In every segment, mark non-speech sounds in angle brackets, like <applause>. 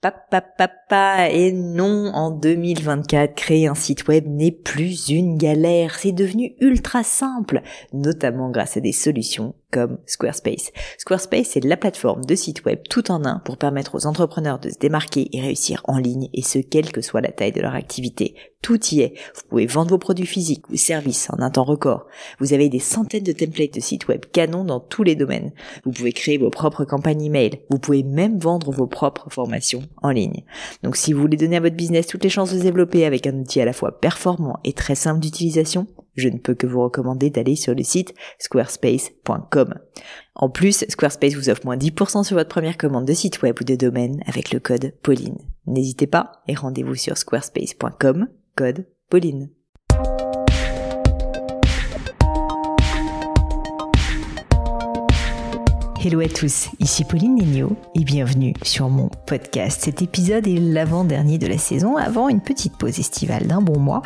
Papa, et non, en 2024, créer un site web n'est plus une galère, c'est devenu ultra simple, notamment grâce à des solutions comme Squarespace. Squarespace, c'est la plateforme de site web tout en un pour permettre aux entrepreneurs de se démarquer et réussir en ligne, et ce, quelle que soit la taille de leur activité. Tout y est. Vous pouvez vendre vos produits physiques ou services en un temps record. Vous avez des centaines de templates de sites web canon dans tous les domaines. Vous pouvez créer vos propres campagnes email. Vous pouvez même vendre vos propres formations en ligne. Donc si vous voulez donner à votre business toutes les chances de se développer avec un outil à la fois performant et très simple d'utilisation, je ne peux que vous recommander d'aller sur le site squarespace.com. En plus, Squarespace vous offre moins 10% sur votre première commande de site web ou de domaine avec le code Pauline. N'hésitez pas et rendez-vous sur squarespace.com, code Pauline. Hello à tous, ici Pauline Negno et bienvenue sur mon podcast. Cet épisode est l'avant-dernier de la saison avant une petite pause estivale d'un bon mois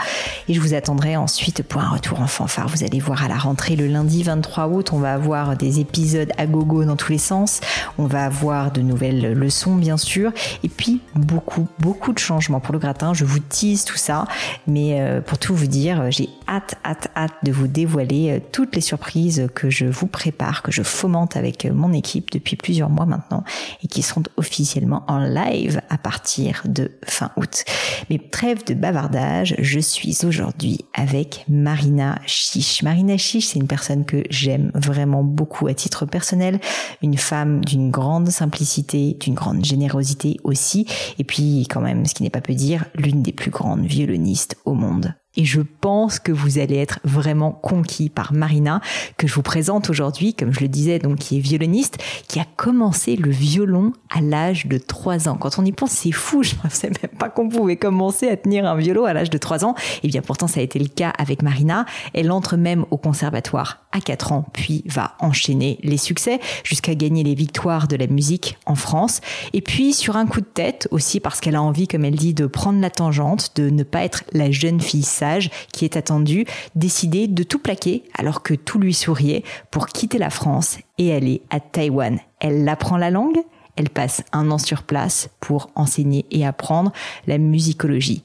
et je vous attendrai ensuite pour un retour en fanfare. Vous allez voir à la rentrée le lundi 23 août, on va avoir des épisodes à gogo dans tous les sens, on va avoir de nouvelles leçons bien sûr et puis beaucoup beaucoup de changements pour le gratin. Je vous tease tout ça mais euh, pour tout vous dire, j'ai hâte hâte hâte de vous dévoiler euh, toutes les surprises que je vous prépare, que je fomente avec mon mon équipe depuis plusieurs mois maintenant et qui sont officiellement en live à partir de fin août. Mais trêve de bavardage, je suis aujourd'hui avec Marina Chiche. Marina Chiche, c'est une personne que j'aime vraiment beaucoup à titre personnel, une femme d'une grande simplicité, d'une grande générosité aussi, et puis quand même, ce qui n'est pas peu dire, l'une des plus grandes violonistes au monde. Et je pense que vous allez être vraiment conquis par Marina, que je vous présente aujourd'hui, comme je le disais, donc qui est violoniste, qui a commencé le violon à l'âge de 3 ans. Quand on y pense, c'est fou, <laughs> je ne pensais même pas qu'on pouvait commencer à tenir un violon à l'âge de 3 ans. Et bien pourtant, ça a été le cas avec Marina. Elle entre même au conservatoire à 4 ans, puis va enchaîner les succès jusqu'à gagner les victoires de la musique en France. Et puis sur un coup de tête aussi, parce qu'elle a envie, comme elle dit, de prendre la tangente, de ne pas être la jeune fille qui est attendu, décider de tout plaquer alors que tout lui souriait pour quitter la France et aller à Taïwan. Elle apprend la langue, elle passe un an sur place pour enseigner et apprendre la musicologie.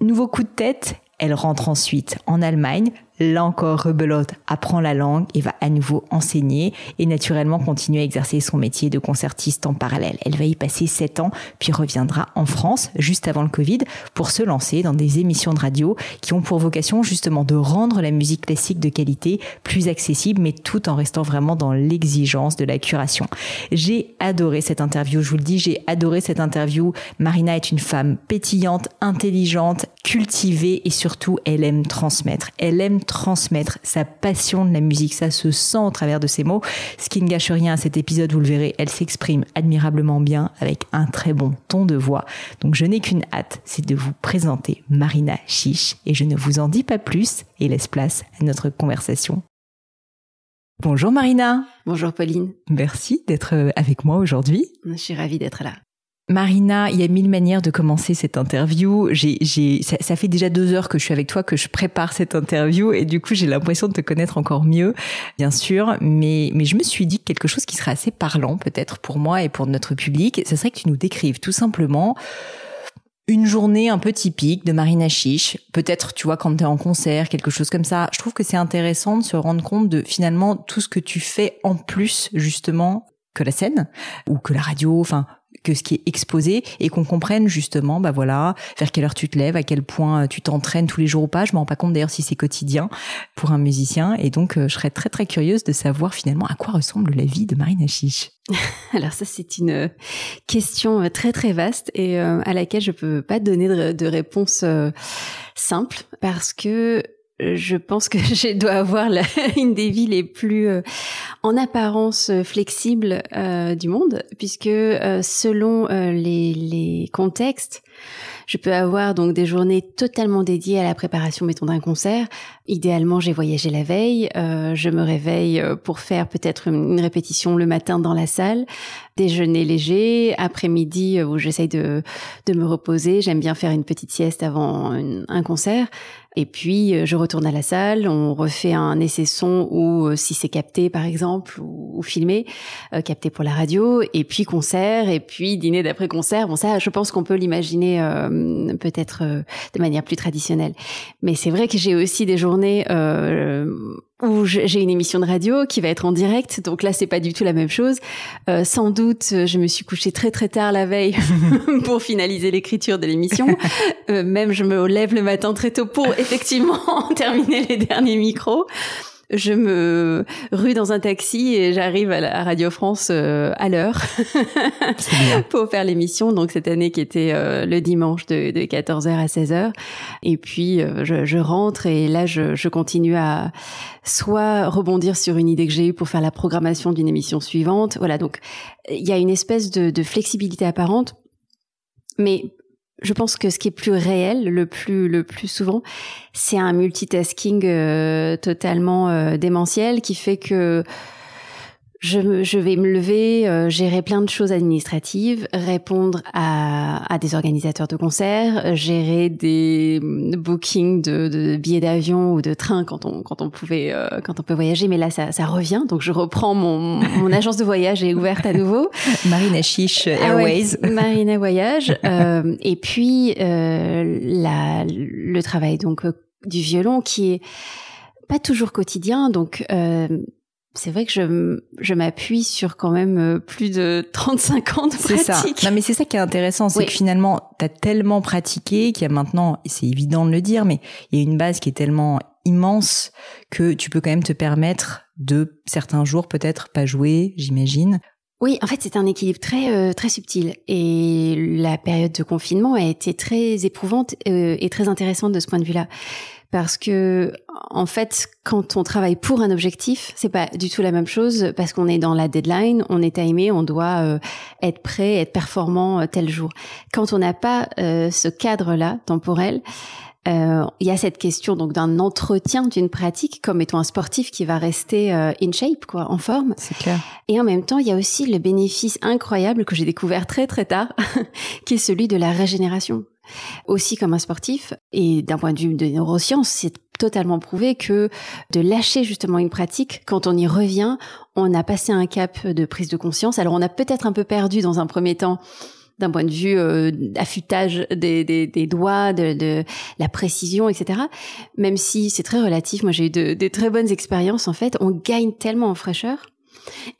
Nouveau coup de tête, elle rentre ensuite en Allemagne Là encore, rebelote apprend la langue et va à nouveau enseigner et naturellement continuer à exercer son métier de concertiste en parallèle. Elle va y passer sept ans, puis reviendra en France juste avant le Covid pour se lancer dans des émissions de radio qui ont pour vocation justement de rendre la musique classique de qualité plus accessible, mais tout en restant vraiment dans l'exigence de la curation. J'ai adoré cette interview, je vous le dis, j'ai adoré cette interview. Marina est une femme pétillante, intelligente, cultivée et surtout elle aime transmettre. Elle aime transmettre sa passion de la musique. Ça se sent au travers de ses mots. Ce qui ne gâche rien à cet épisode, vous le verrez, elle s'exprime admirablement bien avec un très bon ton de voix. Donc je n'ai qu'une hâte, c'est de vous présenter Marina Chiche et je ne vous en dis pas plus et laisse place à notre conversation. Bonjour Marina. Bonjour Pauline. Merci d'être avec moi aujourd'hui. Je suis ravie d'être là. Marina, il y a mille manières de commencer cette interview. J'ai, j'ai, ça, fait déjà deux heures que je suis avec toi, que je prépare cette interview, et du coup, j'ai l'impression de te connaître encore mieux, bien sûr. Mais, mais je me suis dit quelque chose qui serait assez parlant, peut-être pour moi et pour notre public. Ce serait que tu nous décrives tout simplement une journée un peu typique de Marina Chiche. Peut-être, tu vois, quand tu es en concert, quelque chose comme ça. Je trouve que c'est intéressant de se rendre compte de finalement tout ce que tu fais en plus, justement, que la scène ou que la radio, enfin que ce qui est exposé et qu'on comprenne justement, bah voilà, vers quelle heure tu te lèves, à quel point euh, tu t'entraînes tous les jours ou pas. Je me rends pas compte d'ailleurs si c'est quotidien pour un musicien et donc euh, je serais très très curieuse de savoir finalement à quoi ressemble la vie de Marina Chiche. <laughs> Alors ça c'est une euh, question très très vaste et à laquelle je peux pas donner de, de réponse simple parce que je pense que <laughs> je dois avoir la, <laughs> une des vies les plus euh, en apparence flexibles euh, du monde, puisque euh, selon les, les, contextes, je peux avoir donc des journées totalement dédiées à la préparation, mettons, d'un concert, idéalement, j'ai voyagé la veille. Euh, je me réveille euh, pour faire peut-être une, répétition le matin dans la salle, déjeuner léger, après-midi euh, où j'essaye de, de me reposer. J'aime bien faire une petite sieste avant un concert. Et puis, euh, je retourne à la salle, on refait un essai son ou euh, si c'est capté, par exemple, ou, filmé, euh, capté pour la radio, et puis concert, et puis dîner d'après concert. Bon, ça, je pense qu'on peut l'imaginer peut-être de manière plus traditionnelle. Mais c'est vrai que j'ai aussi des journées où j'ai une émission de radio qui va être en direct. Donc là, c'est pas du tout la même chose. Euh, sans doute, je me suis couchée très très tard la veille <laughs> pour finaliser l'écriture de l'émission. <laughs> Euh, même, je me lève le matin très tôt pour effectivement <laughs> terminer les derniers micros je me rue dans un taxi et j'arrive à, Radio France euh, à l'heure <laughs> pour faire l'émission. Donc cette année qui était euh, le dimanche de, 14h à 16h. Et puis euh, je, rentre et là je, continue à soit rebondir sur une idée que j'ai eue pour faire la programmation d'une émission suivante. Voilà, donc il y a une espèce de, de flexibilité apparente. Mais je pense que ce qui est plus réel, le plus le plus souvent, c'est un multitasking euh, totalement euh, démentiel qui fait que je, je, vais me lever, euh, gérer plein de choses administratives, répondre à, à des organisateurs de concerts, gérer des bookings de, de billets d'avion ou de train quand on quand on pouvait euh, quand on peut voyager. Mais là, ça, ça revient, donc je reprends mon, mon agence de voyage est ouverte à nouveau. <laughs> Marina Chiche ah Airways. <laughs> Marina Voyage. <laughs> Euh, et puis la, le travail donc du violon qui est pas toujours quotidien, donc c'est vrai que je, je m'appuie sur quand même euh, plus de <laughs> 35 ans de pratique. Ça. Non, mais c'est ça qui est intéressant, c'est que finalement, tu as tellement pratiqué qu'il y a maintenant, c'est évident de le dire, mais il y a une base qui est tellement immense que tu peux quand même te permettre de certains jours peut-être pas jouer, j'imagine. Oui, en fait, c'est un équilibre très euh, très subtil et la période de confinement a été très éprouvante euh, et très intéressante de ce point de vue-là parce que en fait quand on travaille pour un objectif c'est pas du tout la même chose parce qu'on est dans la deadline on est timé on doit euh, être prêt être performant euh, tel jour. Quand on n'a pas euh, ce cadre là temporel il y a cette question donc d'un entretien d'une pratique comme étant un sportif qui va rester in shape quoi en forme c'est clair et en même temps il y a aussi le bénéfice incroyable que j'ai découvert très très tard <laughs> qui est celui de la régénération aussi comme un sportif. Et d'un point de vue de neurosciences, c'est totalement prouvé que de lâcher justement une pratique, quand on y revient, on a passé un cap de prise de conscience. Alors on a peut-être un peu perdu dans un premier temps d'un point de vue euh, affûtage des, des, des doigts, de, de, la précision, etc. Même si c'est très relatif, moi j'ai eu de, de très bonnes expériences en fait. On gagne tellement en fraîcheur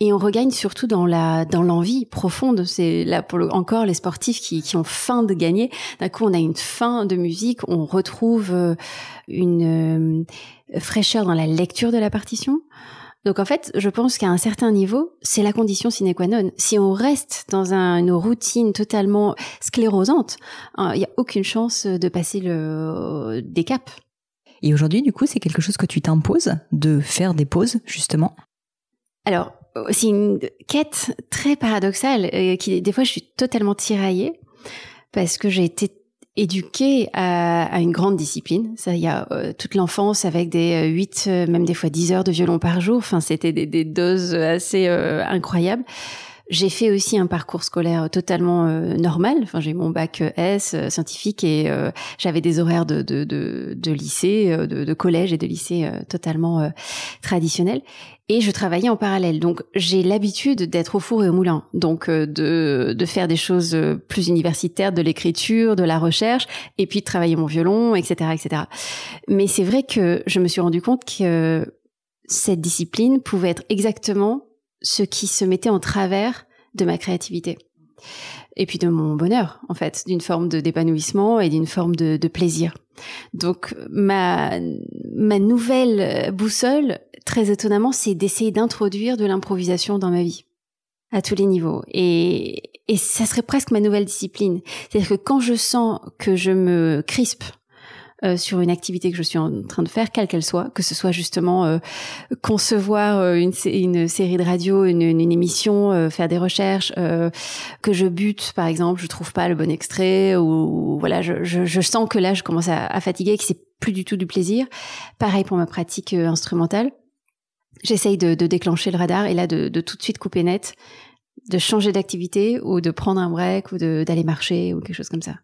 et on regagne surtout dans la dans l'envie profonde. C'est là pour le, encore les sportifs qui, qui ont faim de gagner. D'un coup, on a une faim de musique, on retrouve euh, une euh, fraîcheur dans la lecture de la partition. Donc en fait, je pense qu'à un certain niveau, c'est la condition sine qua non. Si on reste dans une routine totalement sclérosante, hein, il n'y a aucune chance de passer le, des caps. Et aujourd'hui, du coup, c'est quelque chose que tu t'imposes de faire des pauses, justement? Alors, c'est une quête très paradoxale euh, qui des fois je suis totalement tiraillée parce que j'ai été éduquée à, une grande discipline. Ça, y a euh, toute l'enfance avec des 8, euh, même des fois 10 heures de violon par jour. Enfin, c'était des, doses assez incroyables. J'ai fait aussi un parcours scolaire totalement normal. Enfin, j'ai mon bac S scientifique et j'avais des horaires de, de, de, de lycée, de, de, collège et de lycée totalement traditionnels et je travaillais en parallèle. Donc j'ai l'habitude d'être au four et au moulin, donc euh, de, de faire des choses euh, plus universitaires, de l'écriture, de la recherche, et puis de travailler mon violon, etc., etc. Mais c'est vrai que je me suis rendu compte que cette discipline pouvait être exactement ce qui se mettait en travers de ma créativité et puis de mon bonheur en fait, d'une forme d'épanouissement et d'une forme de, de, plaisir. Donc ma ma nouvelle boussole, très étonnamment, c'est d'essayer d'introduire de l'improvisation dans ma vie à tous les niveaux et et ça serait presque ma nouvelle discipline. C'est-à-dire que quand je sens que je me crispe euh, sur une activité que je suis en train de faire, quelle qu'elle soit, que ce soit justement euh, concevoir euh, une, série de radio, une, émission, faire des recherches, que je bute par exemple, je trouve pas le bon extrait ou, voilà, je, je, je, sens que là je commence à, à fatiguer, que c'est plus du tout du plaisir. Pareil pour ma pratique instrumentale. J'essaye de, de, déclencher le radar et là de, de tout de suite couper net, de changer d'activité ou de prendre un break ou d'aller marcher ou quelque chose comme ça.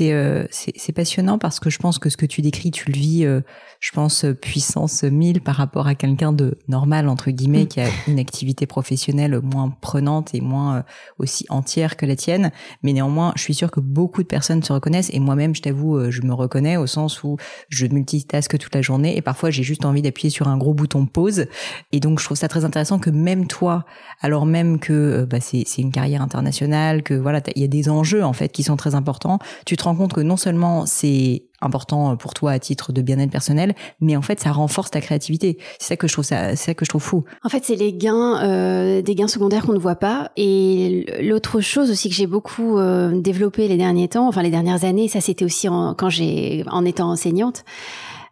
Euh, c'est c'est passionnant parce que je pense que ce que tu décris, tu le vis, euh, je pense, puissance 1000 par rapport à quelqu'un de normal, entre guillemets, mm. qui a une activité professionnelle moins prenante et moins euh, aussi entière que la tienne. Mais néanmoins, je suis sûre que beaucoup de personnes se reconnaissent et moi-même, je t'avoue, je me reconnais au sens où je multitaske toute la journée et parfois j'ai juste envie d'appuyer sur un gros bouton pause. Et donc, je trouve ça très intéressant que même toi, alors même que bah, c'est une carrière internationale, que voilà, il y a des enjeux en fait qui sont très importants, tu tu te rends compte que non seulement c'est important pour toi à titre de bien-être personnel, mais en fait ça renforce ta créativité. C'est ça que je trouve ça, ça que je trouve fou. En fait, c'est les gains, euh, des gains secondaires qu'on ne voit pas. Et l'autre chose aussi que j'ai beaucoup euh, développé les derniers temps, enfin les dernières années, ça c'était aussi en, quand j'ai en étant enseignante,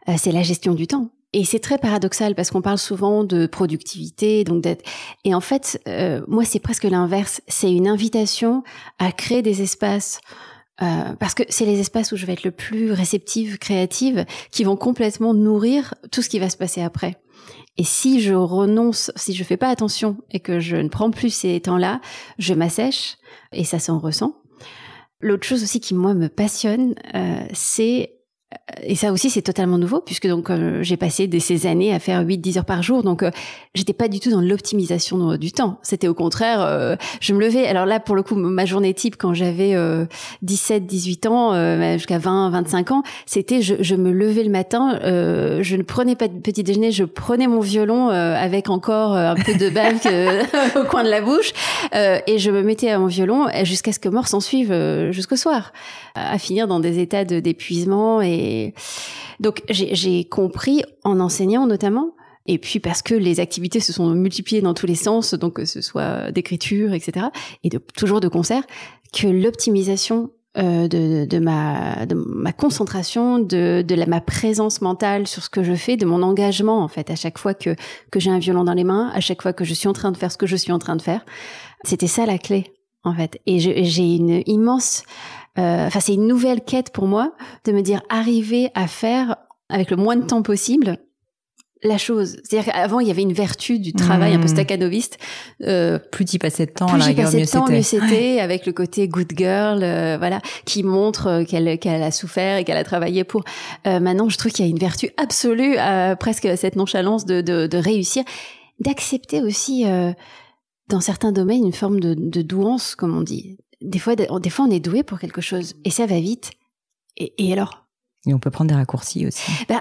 euh, c'est la gestion du temps. Et c'est très paradoxal parce qu'on parle souvent de productivité, donc d'être. Et en fait, euh, moi, c'est presque l'inverse. C'est une invitation à créer des espaces euh, parce que c'est les espaces où je vais être le plus réceptive, créative, qui vont complètement nourrir tout ce qui va se passer après. Et si je renonce, si je fais pas attention et que je ne prends plus ces temps-là, je m'assèche et ça s'en ressent. L'autre chose aussi qui moi me passionne, euh, c'est et ça aussi c'est totalement nouveau puisque donc euh, j'ai passé de ces années à faire 8 10 heures par jour. Donc euh, j'étais pas du tout dans l'optimisation du temps. C'était au contraire euh, je me levais. Alors là pour le coup ma journée type quand j'avais 17 18 ans jusqu'à 20 25 ans c'était je, je, me levais le matin je ne prenais pas de petit déjeuner je prenais mon violon avec encore un peu de bave <laughs> au coin de la bouche et je me mettais à mon violon jusqu'à ce que mort s'en suive jusqu'au soir à finir dans des états d'épuisement et donc j'ai compris en enseignant notamment. Et puis parce que les activités se sont multipliées dans tous les sens, donc que ce soit d'écriture, etc., et toujours de concert, que l'optimisation euh, de, ma, concentration, de, ma présence mentale sur ce que je fais, de mon engagement en fait à chaque fois que, que j'ai un violon dans les mains, à chaque fois que je suis en train de faire ce que je suis en train de faire. C'était ça la clé en fait. Et j'ai une immense enfin, c'est une nouvelle quête pour moi de me dire arriver à faire avec le moins de temps possible la chose. C'est-à-dire qu'avant, il y avait une vertu du travail un peu mmh. staccanoviste. Euh, plus tu passais de temps, plus j'y passais de temps, mieux c'était, avec le côté good girl, euh, voilà, qui montre euh, qu'elle qu'elle a souffert et qu'elle a travaillé pour. Euh, maintenant, je trouve qu'il y a une vertu absolue, à presque cette nonchalance de, de, de réussir, d'accepter aussi, dans certains domaines, une forme de, de douance, comme on dit des fois, des fois, on est doué pour quelque chose et ça va vite. Et, et alors? Et on peut prendre des raccourcis aussi. Euh,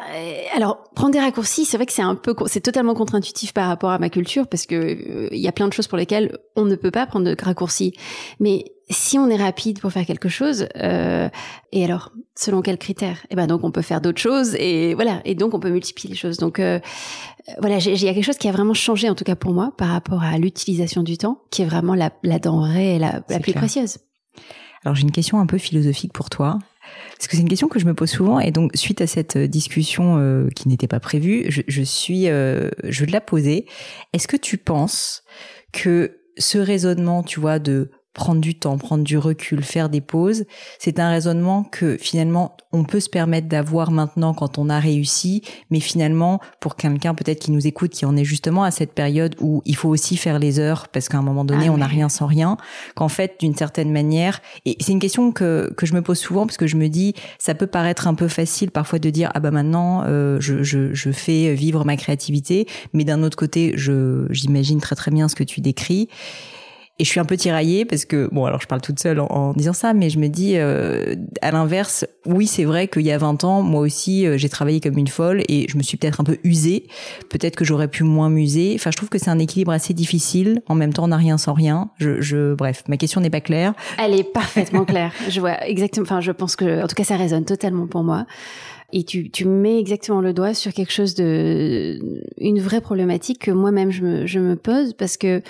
alors, prendre des raccourcis, c'est vrai que c'est un peu, c'est totalement contre-intuitif par rapport à ma culture parce que euh, il y a plein de choses pour lesquelles on ne peut pas prendre de raccourcis. Mais si on est rapide pour faire quelque chose, euh, et alors, selon quels critères? Et eh ben donc on peut faire d'autres choses et voilà, et donc on peut multiplier les choses. Donc euh, voilà, il y a quelque chose qui a vraiment changé en tout cas pour moi par rapport à l'utilisation du temps, qui est vraiment la, la denrée la, la plus précieuse. Alors j'ai une question un peu philosophique pour toi. Parce que c'est une question que je me pose souvent et donc suite à cette euh, discussion euh, qui n'était pas prévue, je, je suis, euh, je la poser. Est-ce que tu penses que ce raisonnement, tu vois, de prendre du temps, prendre du recul, faire des pauses, c'est un raisonnement que finalement on peut se permettre d'avoir maintenant quand on a réussi, mais finalement pour quelqu'un peut-être qui nous écoute, qui en est justement à cette période où il faut aussi faire les heures parce qu'à un moment donné ah on n'a rien sans rien, qu'en fait d'une certaine manière, et c'est une question que, que je me pose souvent parce que je me dis ça peut paraître un peu facile parfois de dire ah bah maintenant euh, je, je, je fais vivre ma créativité, mais d'un autre côté je j'imagine très très bien ce que tu décris. Et je suis un peu tiraillée parce que, bon, alors je parle toute seule en, disant ça, mais je me dis, euh, à l'inverse, oui, c'est vrai qu'il y a 20 ans, moi aussi, euh, j'ai travaillé comme une folle et je me suis peut-être un peu usée. Peut-être que j'aurais pu moins m'user. Enfin, je trouve que c'est un équilibre assez difficile. En même temps, on n'a rien sans rien. Je, je, bref, ma question n'est pas claire. Elle est parfaitement claire. Je vois exactement, enfin, je pense que, en tout cas, ça résonne totalement pour moi. Et tu, tu mets exactement le doigt sur quelque chose de, une vraie problématique que moi-même je me, je me pose parce que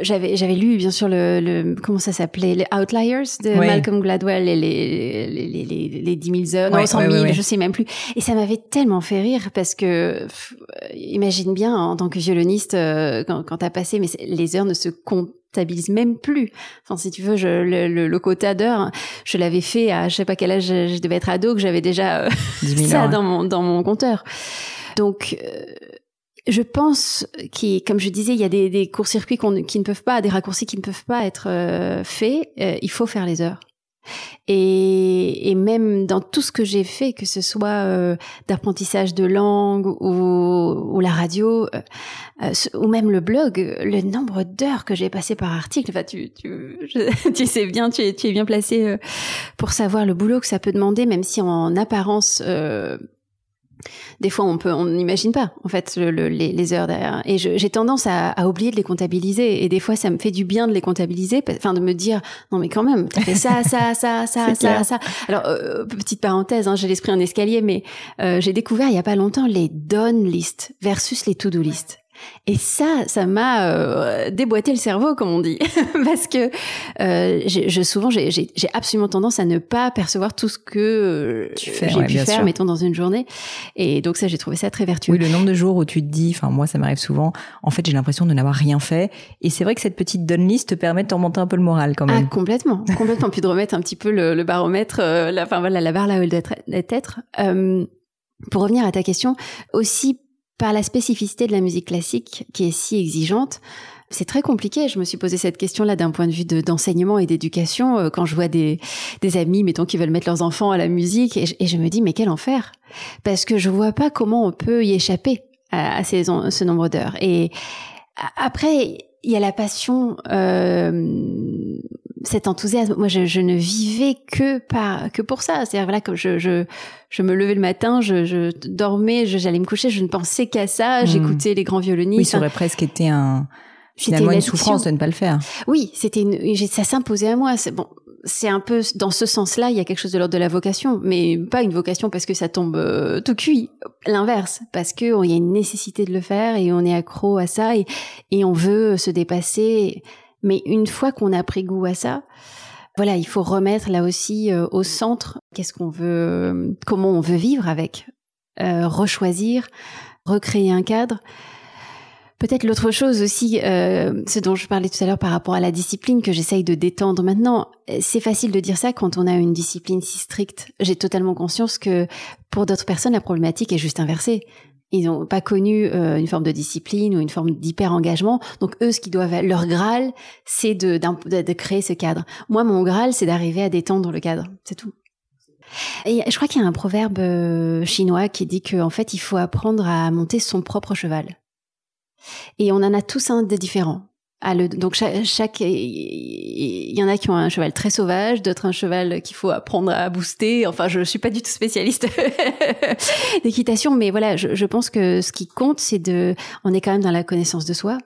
j'avais j'avais lu bien sûr le, le comment ça s'appelait? Les Outliers de Malcolm Gladwell et les les les les, les 10 000 heures non 100 000 je sais même plus. Et ça m'avait tellement fait rire parce que imagine bien en tant que violoniste euh, quand quand t'as passé mais les heures ne se comptabilisent même plus. Enfin si tu veux je, le, le, le quota d'heures je l'avais fait à je sais pas quel âge je, devais être ado que j'avais déjà euh, <laughs> ça dans mon dans mon compteur. Donc euh, je pense qu'il, comme je disais, il y a des, des courts-circuits qui ne peuvent pas, des raccourcis qui ne peuvent pas être euh, faits. Euh, il faut faire les heures. Et, et, même dans tout ce que j'ai fait, que ce soit euh, d'apprentissage de langue ou, ou la radio, ou même le blog, le nombre d'heures que j'ai passé par article, enfin, tu, tu, <laughs> tu sais bien, tu es, tu es bien placé pour savoir le boulot que ça peut demander, même si en apparence des fois on peut on n'imagine pas en fait les, heures derrière. Et j'ai tendance à, oublier de les comptabiliser. Et des fois ça me fait du bien de les comptabiliser enfin de me dire non mais quand même t'as fait ça ça ça <laughs> ça ça ça. Alors euh, petite parenthèse hein, j'ai l'esprit en escalier mais euh, j'ai découvert il y a pas longtemps les done list versus les to do list et ça, ça m'a euh, déboîté le cerveau, comme on dit, <laughs> parce que euh, je, souvent, j'ai absolument tendance à ne pas percevoir tout ce que euh, j'ai pu faire, mettons, dans une journée. Et donc ça, j'ai trouvé ça très vertueux. Oui, le nombre de jours où tu te dis, enfin moi, ça m'arrive souvent. En fait, j'ai l'impression de n'avoir rien fait. Et c'est vrai que cette petite donne list te permet de t'en monter un peu le moral, quand même. Ah, complètement, <laughs> complètement. Puis de remettre un petit peu le, baromètre, la, enfin voilà, la barre là où elle doit être. pour revenir à ta question, aussi par la spécificité de la musique classique qui est si exigeante, c'est très compliqué. Je me suis posé cette question-là d'un point de vue d'enseignement et d'éducation euh, quand je vois des, amis, mettons, qui veulent mettre leurs enfants à la musique et je, me dis, mais quel enfer? Parce que je vois pas comment on peut y échapper à, ce nombre d'heures. Et après, il y a la passion euh, cet enthousiasme. Moi, je, je, ne vivais que par que pour ça. C'est-à-dire voilà, que je, je, je me levais le matin, je, je dormais, j'allais me coucher, je ne pensais qu'à ça. Hmm. J'écoutais les grands violonistes. Oui, ça aurait presque été un finalement une, souffrance de ne pas le faire. Oui, c'était une, ça s'imposait à moi. C'est bon. C'est un peu dans ce sens-là, il y a quelque chose de l'ordre de la vocation, mais pas une vocation parce que ça tombe euh, tout cuit. L'inverse, parce que il y a une nécessité de le faire et on est accro à ça et, on veut se dépasser. Mais une fois qu'on a pris goût à ça, voilà, il faut remettre là aussi euh, au centre qu'est-ce qu'on veut, euh, comment on veut vivre avec, euh, rechoisir, recréer un cadre. Peut-être l'autre chose aussi, euh, ce dont je parlais tout à l'heure par rapport à la discipline que j'essaye de détendre maintenant, c'est facile de dire ça quand on a une discipline si stricte. J'ai totalement conscience que pour d'autres personnes, la problématique est juste inversée ils n'ont pas connu euh, une forme de discipline ou une forme d'hyper-engagement. Donc eux, ce qui doivent, leur graal, c'est de, de, créer ce cadre. Moi, mon graal, c'est d'arriver à détendre le cadre. C'est tout. Et je crois qu'il y a un proverbe euh, chinois qui dit qu'en fait, il faut apprendre à monter son propre cheval. Et on en a tous un de différents donc chaque, il y en a qui ont un cheval très sauvage, d'autres un cheval qu'il faut apprendre à booster. Enfin, je suis pas du tout spécialiste <laughs> d'équitation, mais voilà, je, je, pense que ce qui compte, c'est de, on est quand même dans la connaissance de soi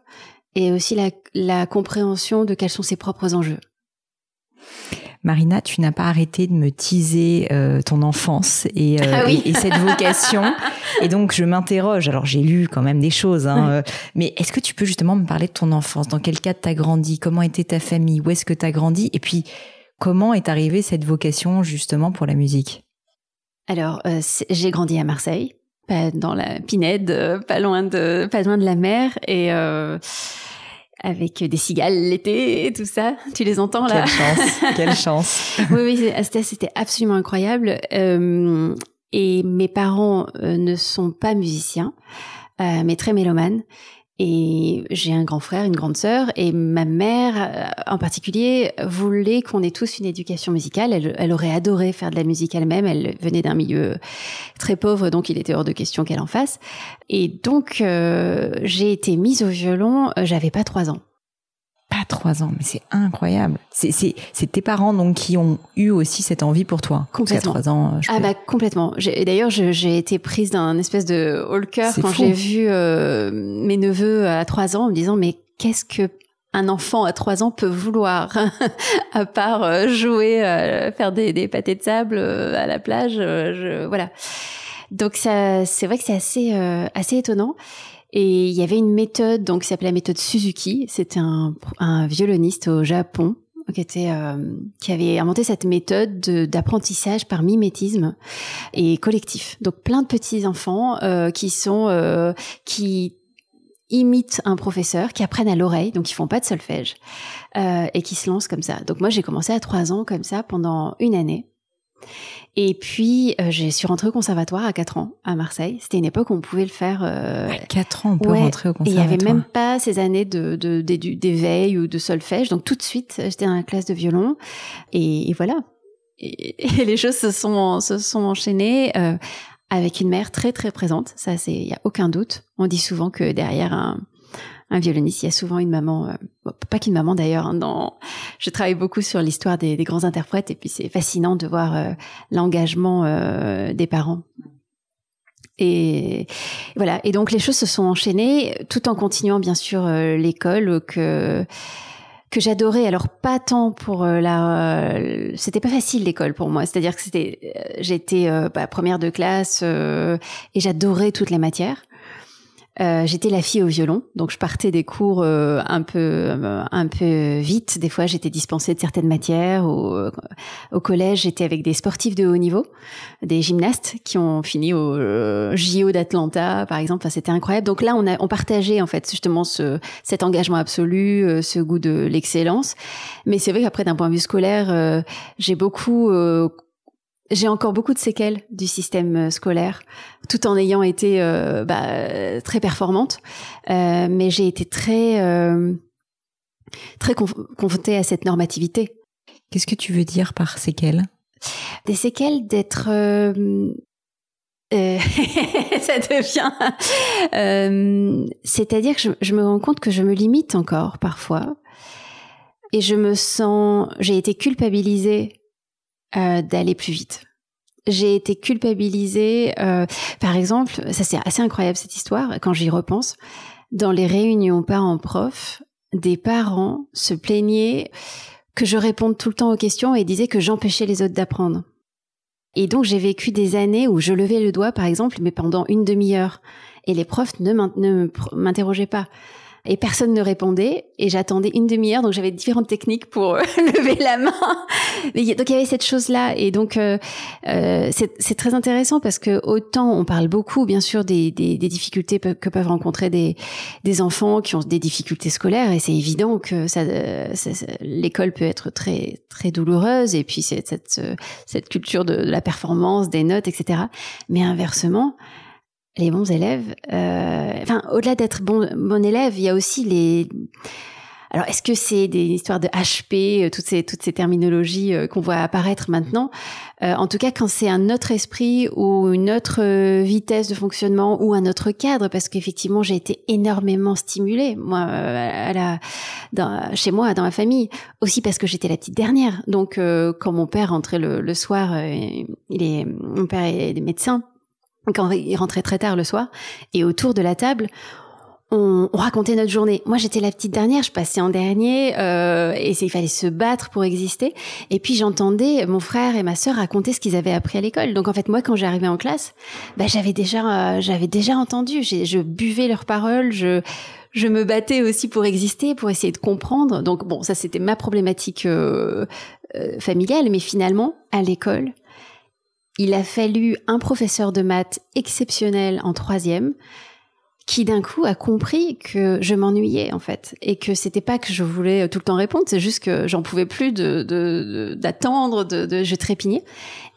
et aussi la compréhension de quels sont ses propres enjeux. Marina, tu n'as pas arrêté de me teaser euh, ton enfance et, euh, ah et, cette vocation. <laughs> et donc, je m'interroge. Alors, j'ai lu quand même des choses, hein, euh, mais est-ce que tu peux justement me parler de ton enfance? Dans quel cadre t'as grandi? Comment était ta famille? Où est-ce que t'as grandi? Et puis, comment est arrivée cette vocation justement pour la musique? Alors, j'ai grandi à Marseille, pas dans la Pinède, pas loin de, pas loin de la mer, et avec des cigales l'été et tout ça. Tu les entends là? Quelle chance, quelle <laughs> chance. oui, oui, c'était absolument incroyable. Euh, et mes parents euh, ne sont pas musiciens, euh, mais très mélomanes. Et j'ai un grand frère, une grande sœur, et ma mère euh, en particulier voulait qu'on ait tous une éducation musicale. Elle, elle aurait adoré faire de la musique elle-même. Elle venait d'un milieu très pauvre, donc il était hors de question qu'elle en fasse. Et donc euh, j'ai été mise au violon. Euh, j'avais pas trois ans pas trois ans, mais c'est incroyable. C'est c'est tes parents donc qui ont eu aussi cette envie pour toi. Complètement. trois ans. Je ah bah complètement. D'ailleurs, j'ai été prise d'un espèce de haut cœur quand j'ai vu euh, mes neveux à trois ans en me disant mais qu'est-ce que un enfant à trois ans peut vouloir <laughs> à part euh, jouer, euh, faire des, des pâtés de sable à la plage. Je, voilà. Donc ça, c'est vrai que c'est assez assez étonnant. Et il y avait une méthode donc qui s'appelait la méthode Suzuki. C'était un, violoniste au Japon euh, qui avait inventé cette méthode d'apprentissage par mimétisme et collectif. Donc plein de petits enfants euh, euh, qui imitent un professeur, qui apprennent à l'oreille, donc ils font pas de solfège et qui se lancent comme ça. Donc moi j'ai commencé à trois ans comme ça pendant une année. Et puis, euh, j'ai suis rentrée au conservatoire à 4 ans à Marseille. C'était une époque où on pouvait le faire. Euh, à 4 ans, on peut rentrer au conservatoire. Et il y avait même pas ces années de d'éveil de, ou de solfège. Donc tout de suite, j'étais dans la classe de violon. Et, voilà. Et, les choses se sont se sont enchaînées. Euh, avec une mère très très présente, ça c'est il y a aucun doute. On dit souvent que derrière un, un violoniste. Il y a souvent une maman, euh, pas qu'une maman d'ailleurs. Hein, je travaille beaucoup sur l'histoire des, des, grands interprètes et puis c'est fascinant de voir euh, l'engagement euh, des parents. Et voilà. Et donc les choses se sont enchaînées, tout en continuant bien sûr l'école que que j'adorais. Alors pas tant pour la, c'était pas facile l'école pour moi. C'est-à-dire que c'était, j'étais bah, première de classe et j'adorais toutes les matières. Euh, j'étais la fille au violon, donc je partais des cours euh, un peu euh, un peu vite. Des fois, j'étais dispensée de certaines matières. Au, au collège, j'étais avec des sportifs de haut niveau, des gymnastes qui ont fini au JO d'Atlanta, par exemple. Enfin, c'était incroyable. Donc là, on a on partageait en fait justement ce cet engagement absolu, ce goût de l'excellence. Mais c'est vrai qu'après, d'un point de vue scolaire, j'ai beaucoup j'ai encore beaucoup de séquelles du système euh, scolaire, tout en ayant été euh, bah, très performante, euh, mais j'ai été très euh, très confrontée à cette normativité. Qu'est-ce que tu veux dire par séquelles? Des séquelles d'être <laughs> ça devient. C'est-à-dire que je, je, me rends compte que je me limite encore parfois, et je me sens. J'ai été culpabilisée euh, d'aller plus vite. J'ai été culpabilisée, euh, par exemple, ça c'est assez incroyable cette histoire quand j'y repense. Dans les réunions parents-prof, des parents se plaignaient que je réponde tout le temps aux questions et disaient que j'empêchais les autres d'apprendre. Et donc j'ai vécu des années où je levais le doigt, par exemple, mais pendant une demi-heure, et les profs ne m'interrogeaient pas et personne ne répondait. Et j'attendais une demi-heure. Donc j'avais différentes techniques pour euh, <laughs> lever la main. Donc il y avait cette chose là et donc euh, euh c'est très intéressant parce que autant on parle beaucoup bien sûr des, des, des difficultés que peuvent rencontrer des, des enfants qui ont des difficultés scolaires. Et c'est évident que ça, ça l'école peut être très très douloureuse. Et puis cette cette, cette culture de la performance des notes etc mais inversement les bons élèves, euh, enfin, au-delà d'être bon, bon élève, il y a aussi les. Alors, est-ce que c'est des histoires de HP, euh, toutes ces toutes ces terminologies euh, qu'on voit apparaître maintenant? En tout cas, quand c'est un autre esprit ou une autre vitesse de fonctionnement ou un autre cadre, parce qu'effectivement, j'ai été énormément stimulée, moi, à la, dans, chez moi, dans ma famille, aussi parce que j'étais la petite dernière. Donc, quand mon père rentrait le, le soir, il est mon père est médecin quand il rentrait très tard le soir, et autour de la table, on, on racontait notre journée. Moi, j'étais la petite dernière, je passais en dernier, euh, et il fallait se battre pour exister. Et puis j'entendais mon frère et ma sœur raconter ce qu'ils avaient appris à l'école. Donc en fait, moi, quand j'arrivais en classe, bah, j'avais déjà, euh, j'avais déjà entendu. Je buvais leurs paroles, je je me battais aussi pour exister, pour essayer de comprendre. Donc bon, ça c'était ma problématique euh, euh familiale, mais finalement, à l'école, il a fallu un professeur de maths exceptionnel en troisième qui d'un coup a compris que je m'ennuyais en fait et que c'était pas que je voulais tout le temps répondre, c'est juste que j'en pouvais plus de d'attendre, de, de, je trépignais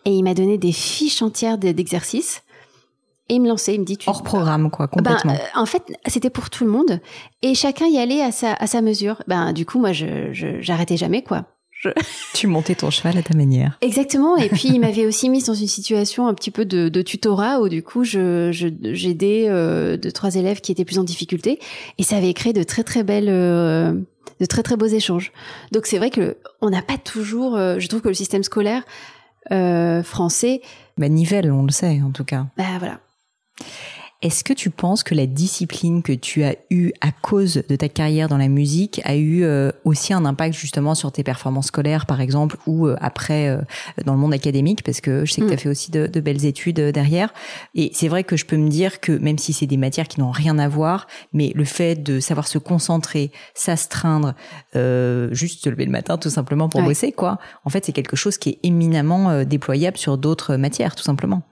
et il m'a donné des fiches entières d'exercices et il me lançait, il me dit tu hors programme quoi complètement. Ben, en fait, c'était pour tout le monde et chacun y allait à sa à sa mesure. Ben du coup moi je j'arrêtais jamais quoi. <laughs> Tu montais ton cheval à ta manière. Exactement. Et puis il <laughs> m'avait aussi mis dans une situation un petit peu de, de tutorat où du coup je j'aidais euh, deux trois élèves qui étaient plus en difficulté et ça avait créé de très très belles euh, de très très beaux échanges. Donc c'est vrai que on n'a pas toujours. Euh, je trouve que le système scolaire euh, français. Bah, nivelle, on le sait en tout cas. Bah voilà. Est-ce que tu penses que la discipline que tu as eue à cause de ta carrière dans la musique a eu euh, aussi un impact justement sur tes performances scolaires, par exemple, ou euh, après euh, dans le monde académique, parce que je sais que tu as mm. fait aussi de, de, belles études derrière. Et c'est vrai que je peux me dire que même si c'est des matières qui n'ont rien à voir, mais le fait de savoir se concentrer, s'astreindre, juste se lever le matin tout simplement pour bosser, quoi. En fait, c'est quelque chose qui est éminemment déployable sur d'autres matières, tout simplement.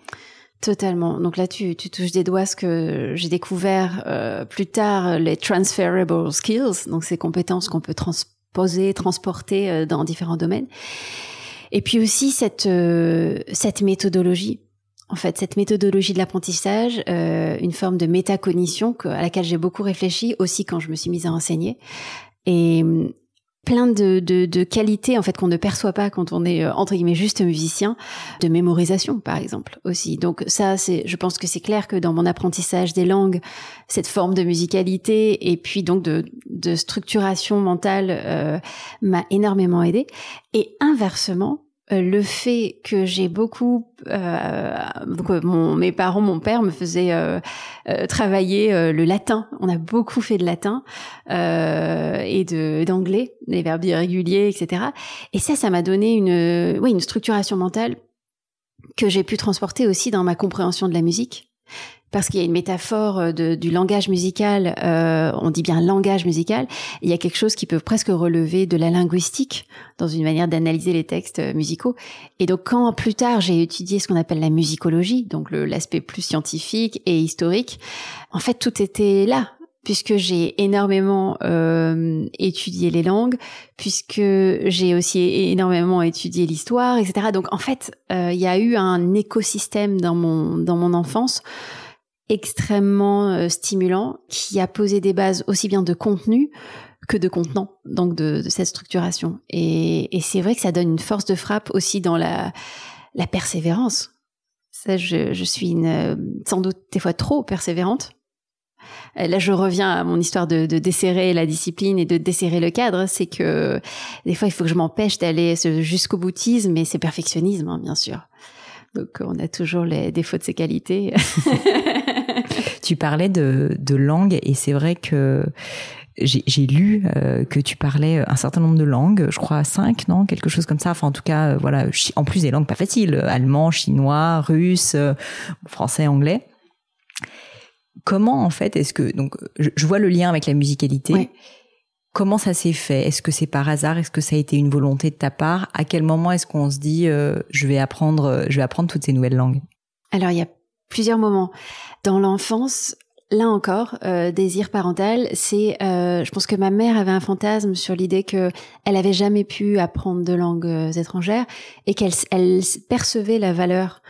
Totalement. Donc là, tu, tu touches des doigts ce que j'ai découvert euh, plus tard, les transferable skills, donc ces compétences qu'on peut transposer, transporter euh, dans différents domaines. Et puis aussi cette euh, cette méthodologie. En fait, cette méthodologie de l'apprentissage, une forme de métacognition à laquelle j'ai beaucoup réfléchi aussi quand je me suis mise à enseigner. Et plein de, de, de, qualités en fait qu'on ne perçoit pas quand on est euh, entre guillemets juste musicien, de mémorisation par exemple aussi. Donc ça, c'est, je pense que c'est clair que dans mon apprentissage des langues, cette forme de musicalité et puis donc de, de structuration mentale euh, m'a énormément aidé. Et inversement, le fait que j'ai beaucoup euh, euh, mon, mes parents mon père me faisait euh, travailler le latin. On a beaucoup fait de latin et de d'anglais des verbes irréguliers etc et ça ça m'a donné une oui une structuration mentale que j'ai pu transporter aussi dans ma compréhension de la musique parce qu'il y a une métaphore euh, de, du langage musical, euh, on dit bien langage musical, il y a quelque chose qui peut presque relever de la linguistique dans une manière d'analyser les textes euh, musicaux. Et donc quand plus tard j'ai étudié ce qu'on appelle la musicologie, donc l'aspect plus scientifique et historique, en fait tout était là puisque j'ai énormément euh, étudié les langues, puisque j'ai aussi énormément étudié l'histoire, etc. Donc en fait, euh, il y a eu un écosystème dans mon dans mon enfance extrêmement euh, stimulant qui a posé des bases aussi bien de contenu que de contenant, donc de, de cette structuration. Et, et c'est vrai que ça donne une force de frappe aussi dans la, la persévérance. Ça, je, je suis une, sans doute des fois trop persévérante. Euh, là, je reviens à mon histoire de, de desserrer la discipline et de desserrer le cadre. C'est que des fois, il faut que je m'empêche d'aller jusqu'au boutisme, et c'est perfectionnisme, hein, bien sûr. Donc, on a toujours les défauts de ses qualités. <laughs> tu parlais de, de langue et c'est vrai que j'ai lu euh, que tu parlais un certain nombre de langues, je crois cinq, non, quelque chose comme ça. Enfin, en tout cas, euh, voilà. En plus des langues pas faciles, allemand, chinois, russe, euh, français, anglais. Comment en fait est-ce que donc je, vois le lien avec la musicalité. Comment ça s'est fait? Est-ce que c'est par hasard? Est-ce que ça a été une volonté de ta part? À quel moment est-ce qu'on se dit je vais apprendre je vais apprendre toutes ces nouvelles langues? Alors il y a plusieurs moments. Dans l'enfance, là encore, euh, désir parental, c'est, euh, je pense que ma mère avait un fantasme sur l'idée que elle avait jamais pu apprendre de langues euh, étrangères et qu'elle elle percevait la valeur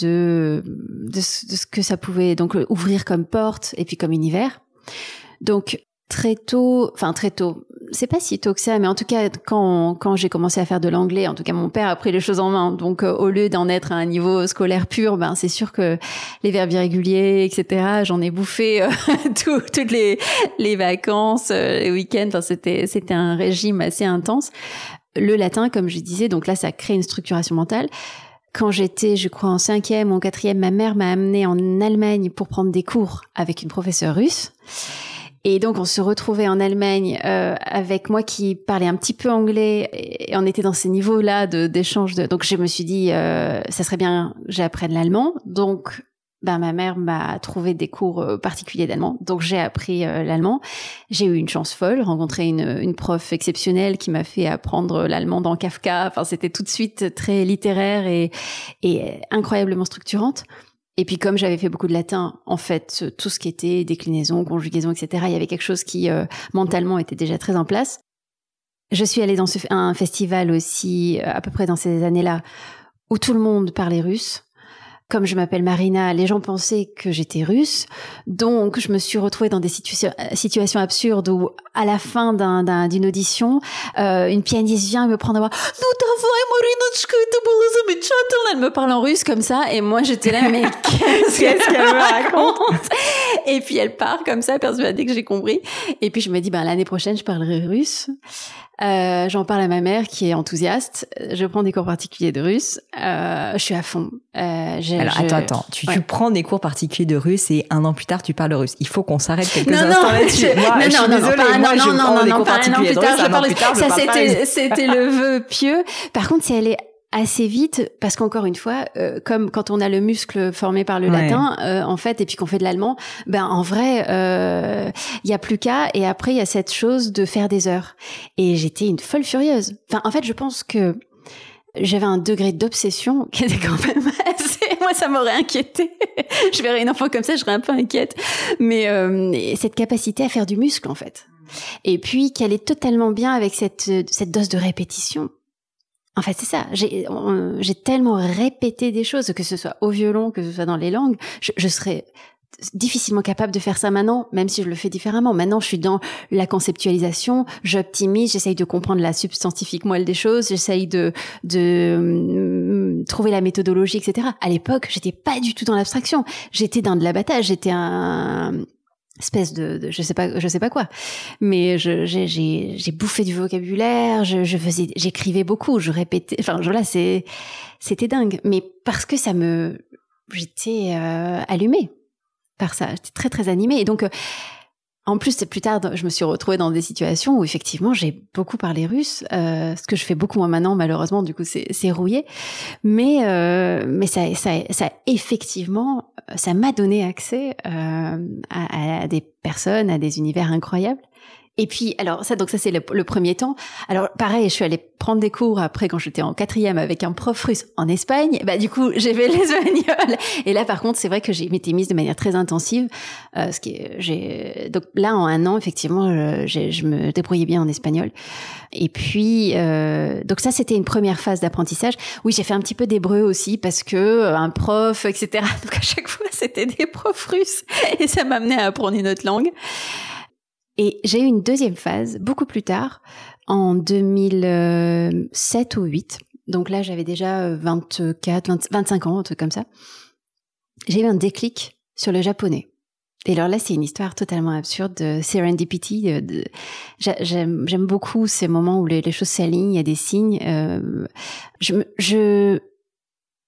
de, de, ce que ça pouvait donc ouvrir comme porte et puis comme univers. Donc très tôt, enfin très tôt, c'est pas si tôt que ça, mais en tout cas quand quand j'ai commencé à faire de l'anglais, en tout cas mon père a pris les choses en main. Donc euh, au lieu d'en être à un niveau scolaire pur, ben c'est sûr que les verbes irréguliers, etc. J'en ai bouffé euh, <laughs> toutes les les vacances, euh, les week-ends. Enfin c'était c'était un régime assez intense. Le latin, comme je disais, donc là ça crée une structuration mentale. Quand j'étais, je crois, en cinquième ou en quatrième, ma mère m'a amenée en Allemagne pour prendre des cours avec une professeure russe. Et donc on se retrouvait en Allemagne euh, avec moi qui parlais un petit peu anglais et on était dans ces niveaux-là d'échange. De, donc je me suis dit, euh, ça serait bien que j'apprenne l'allemand. Donc ben, ma mère m'a trouvé des cours euh, particuliers d'allemand. Donc j'ai appris euh, l'allemand. J'ai eu une chance folle, rencontré une, une prof exceptionnelle qui m'a fait apprendre l'allemand dans Kafka. Enfin c'était tout de suite très littéraire et, et incroyablement structurante. Et puis comme j'avais fait beaucoup de latin, en fait, tout ce qui était déclinaison, conjugaison, etc., il y avait quelque chose qui euh, mentalement était déjà très en place. Je suis allée dans ce, un festival aussi, euh, à peu près dans ces années-là, où tout le monde parlait russe comme je m'appelle Marina, les gens pensaient que j'étais russe. Donc, je me suis retrouvée dans des situations absurdes où, à la fin d'une audition, euh, une pianiste vient me prendre à voir. elle me parle en russe comme ça, et moi j'étais là, mais <laughs> qu'est-ce qu'elle me raconte? Et puis elle part comme ça, persuadée que j'ai compris. Et puis je me dis, ben l'année prochaine, je parlerai russe. Euh, J'en parle à ma mère qui est enthousiaste. Je prends des cours particuliers de russe. Euh, je suis à fond. Euh, Alors attends, attends. Tu, tu, prends des cours particuliers de russe et un an plus tard tu parles russe. Il faut qu'on s'arrête quelques instants là-dessus. Moi, non, je non, non, non, pas, moi, non, non, non, non, pas un an plus tard. Je parle. Ça c'était le vœu pieux. Par contre, si elle est assez vite parce qu'encore une fois euh, comme quand on a le muscle formé par le latin euh, en fait et puis qu'on fait de l'allemand ben en vrai il euh, y a plus qu'à et après il y a cette chose de faire des heures. Et j'étais une folle furieuse. Enfin en fait je pense que j'avais un degré d'obsession <laughs> qui était quand même assez moi ça m'aurait inquiété <laughs> je verrais une enfant comme ça je serais un peu inquiète. Mais cette capacité à faire du muscle en fait. Et puis qu'elle est totalement bien avec cette cette dose de répétition en fait, c'est ça. J'ai, tellement répété des choses, que ce soit au violon, que ce soit dans les langues, je, je serais difficilement capable de faire ça maintenant, même si je le fais différemment. Maintenant, je suis dans la conceptualisation, j'optimise, j'essaye de comprendre la substantifique moelle des choses, j'essaye de, de mm, trouver la méthodologie, etc. À l'époque, j'étais pas du tout dans l'abstraction. J'étais dans de l'abattage. J'étais un, espèce de, de, je sais pas je sais pas quoi. Mais j'ai bouffé du vocabulaire je, je faisais j'écrivais beaucoup je répétais enfin voilà c'est c'était dingue. Mais parce que ça me j'étais euh, allumée par ça j'étais très très animée. Et donc euh, en plus, plus tard, je me suis retrouvée dans des situations où effectivement j'ai beaucoup parlé russe, euh, ce que je fais beaucoup moins maintenant, malheureusement. Du coup, c'est rouillé, mais euh, mais ça, ça, ça effectivement, ça m'a donné accès euh, à, à, des personnes, à des univers incroyables. Et puis, alors ça, donc ça c'est le, premier temps. Alors pareil, je suis allée prendre des cours après quand j'étais en quatrième avec un prof russe en Espagne. Bah du coup, j'ai fait <laughs> l'espagnol. Et là, par contre, c'est vrai que j'ai m'étais mise de manière très intensive. Euh, ce qui j'ai donc là en un an, effectivement, je, me débrouillais bien en espagnol. Et puis, euh, donc ça, c'était une première phase d'apprentissage. Oui, j'ai fait un petit peu d'hébreu aussi parce que euh, un prof, etc. <laughs> Donc à chaque fois, c'était des profs russes et ça m'amenait à apprendre une autre langue. Et j'ai eu une deuxième phase beaucoup plus tard, en 2007 ou 8. Donc là, j'avais déjà 24, 25 ans, un truc comme ça. J'ai eu un déclic sur le japonais. Et alors là, c'est une histoire totalement absurde de serendipity. De, j'aime, beaucoup ces moments où les, choses s'alignent, il y a des signes. Euh, je,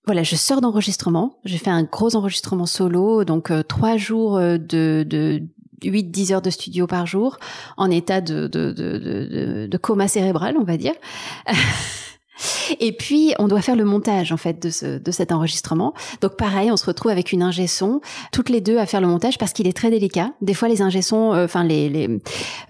voilà, je sors d'enregistrement. J'ai fait un gros enregistrement solo, donc euh, trois jours euh, de, de 8-10 heures de studio par jour en état de, de, de, de coma cérébral, on va dire. <laughs> Et puis, on doit faire le montage, en fait, de, ce, de cet enregistrement. Donc, pareil, on se retrouve avec une ingé toutes les deux à faire le montage parce qu'il est très délicat. Des fois, les ingé euh, enfin, les, les,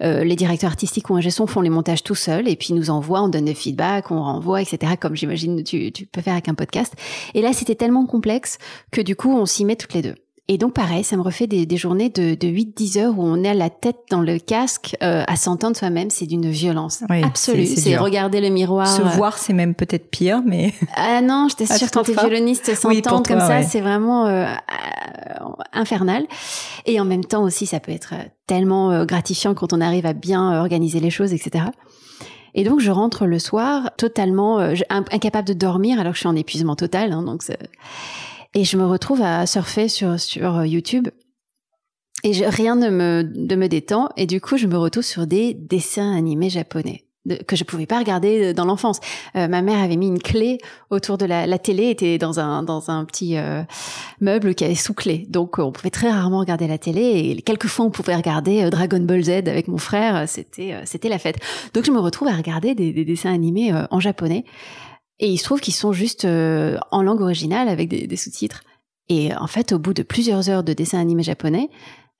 euh, les directeurs artistiques ou ingé font les montages tout seuls et puis nous envoient, on donne des feedbacks, on renvoie, etc., comme j'imagine tu, tu peux faire avec un podcast. Et là, c'était tellement complexe que du coup, on s'y met toutes les deux. Et donc pareil, ça me refait des, des journées de, de 8-10 heures où on est à la tête dans le casque euh, à s'entendre soi-même, c'est d'une violence absolue. C'est regarder le miroir. Se voir, c'est même peut-être pire, mais... <laughs> Ah non, je t'assure, quand t'es violoniste, s'entendre comme ça, c'est vraiment euh, euh, infernal. Et en même temps aussi, ça peut être tellement gratifiant quand on arrive à bien organiser les choses, etc. Et donc je rentre le soir totalement incapable de dormir alors que je suis en épuisement total. Hein, donc et je me retrouve à surfer sur, euh, YouTube. Et rien ne me, détend. Et du coup, je me retrouve sur des dessins animés japonais. que je pouvais pas regarder euh, dans l'enfance. Euh, ma mère avait mis une clé autour de la, la télé, était dans un petit meuble qui avait sous clé, donc on pouvait très rarement regarder la télé. Et quelques fois on pouvait regarder Dragon Ball Z avec mon frère, c'était la fête. Donc je me retrouve à regarder des dessins animés en japonais. Et il se trouve qu'ils sont juste euh, en langue originale avec des, sous-titres. Et en fait, au bout de plusieurs heures de dessin animé japonais,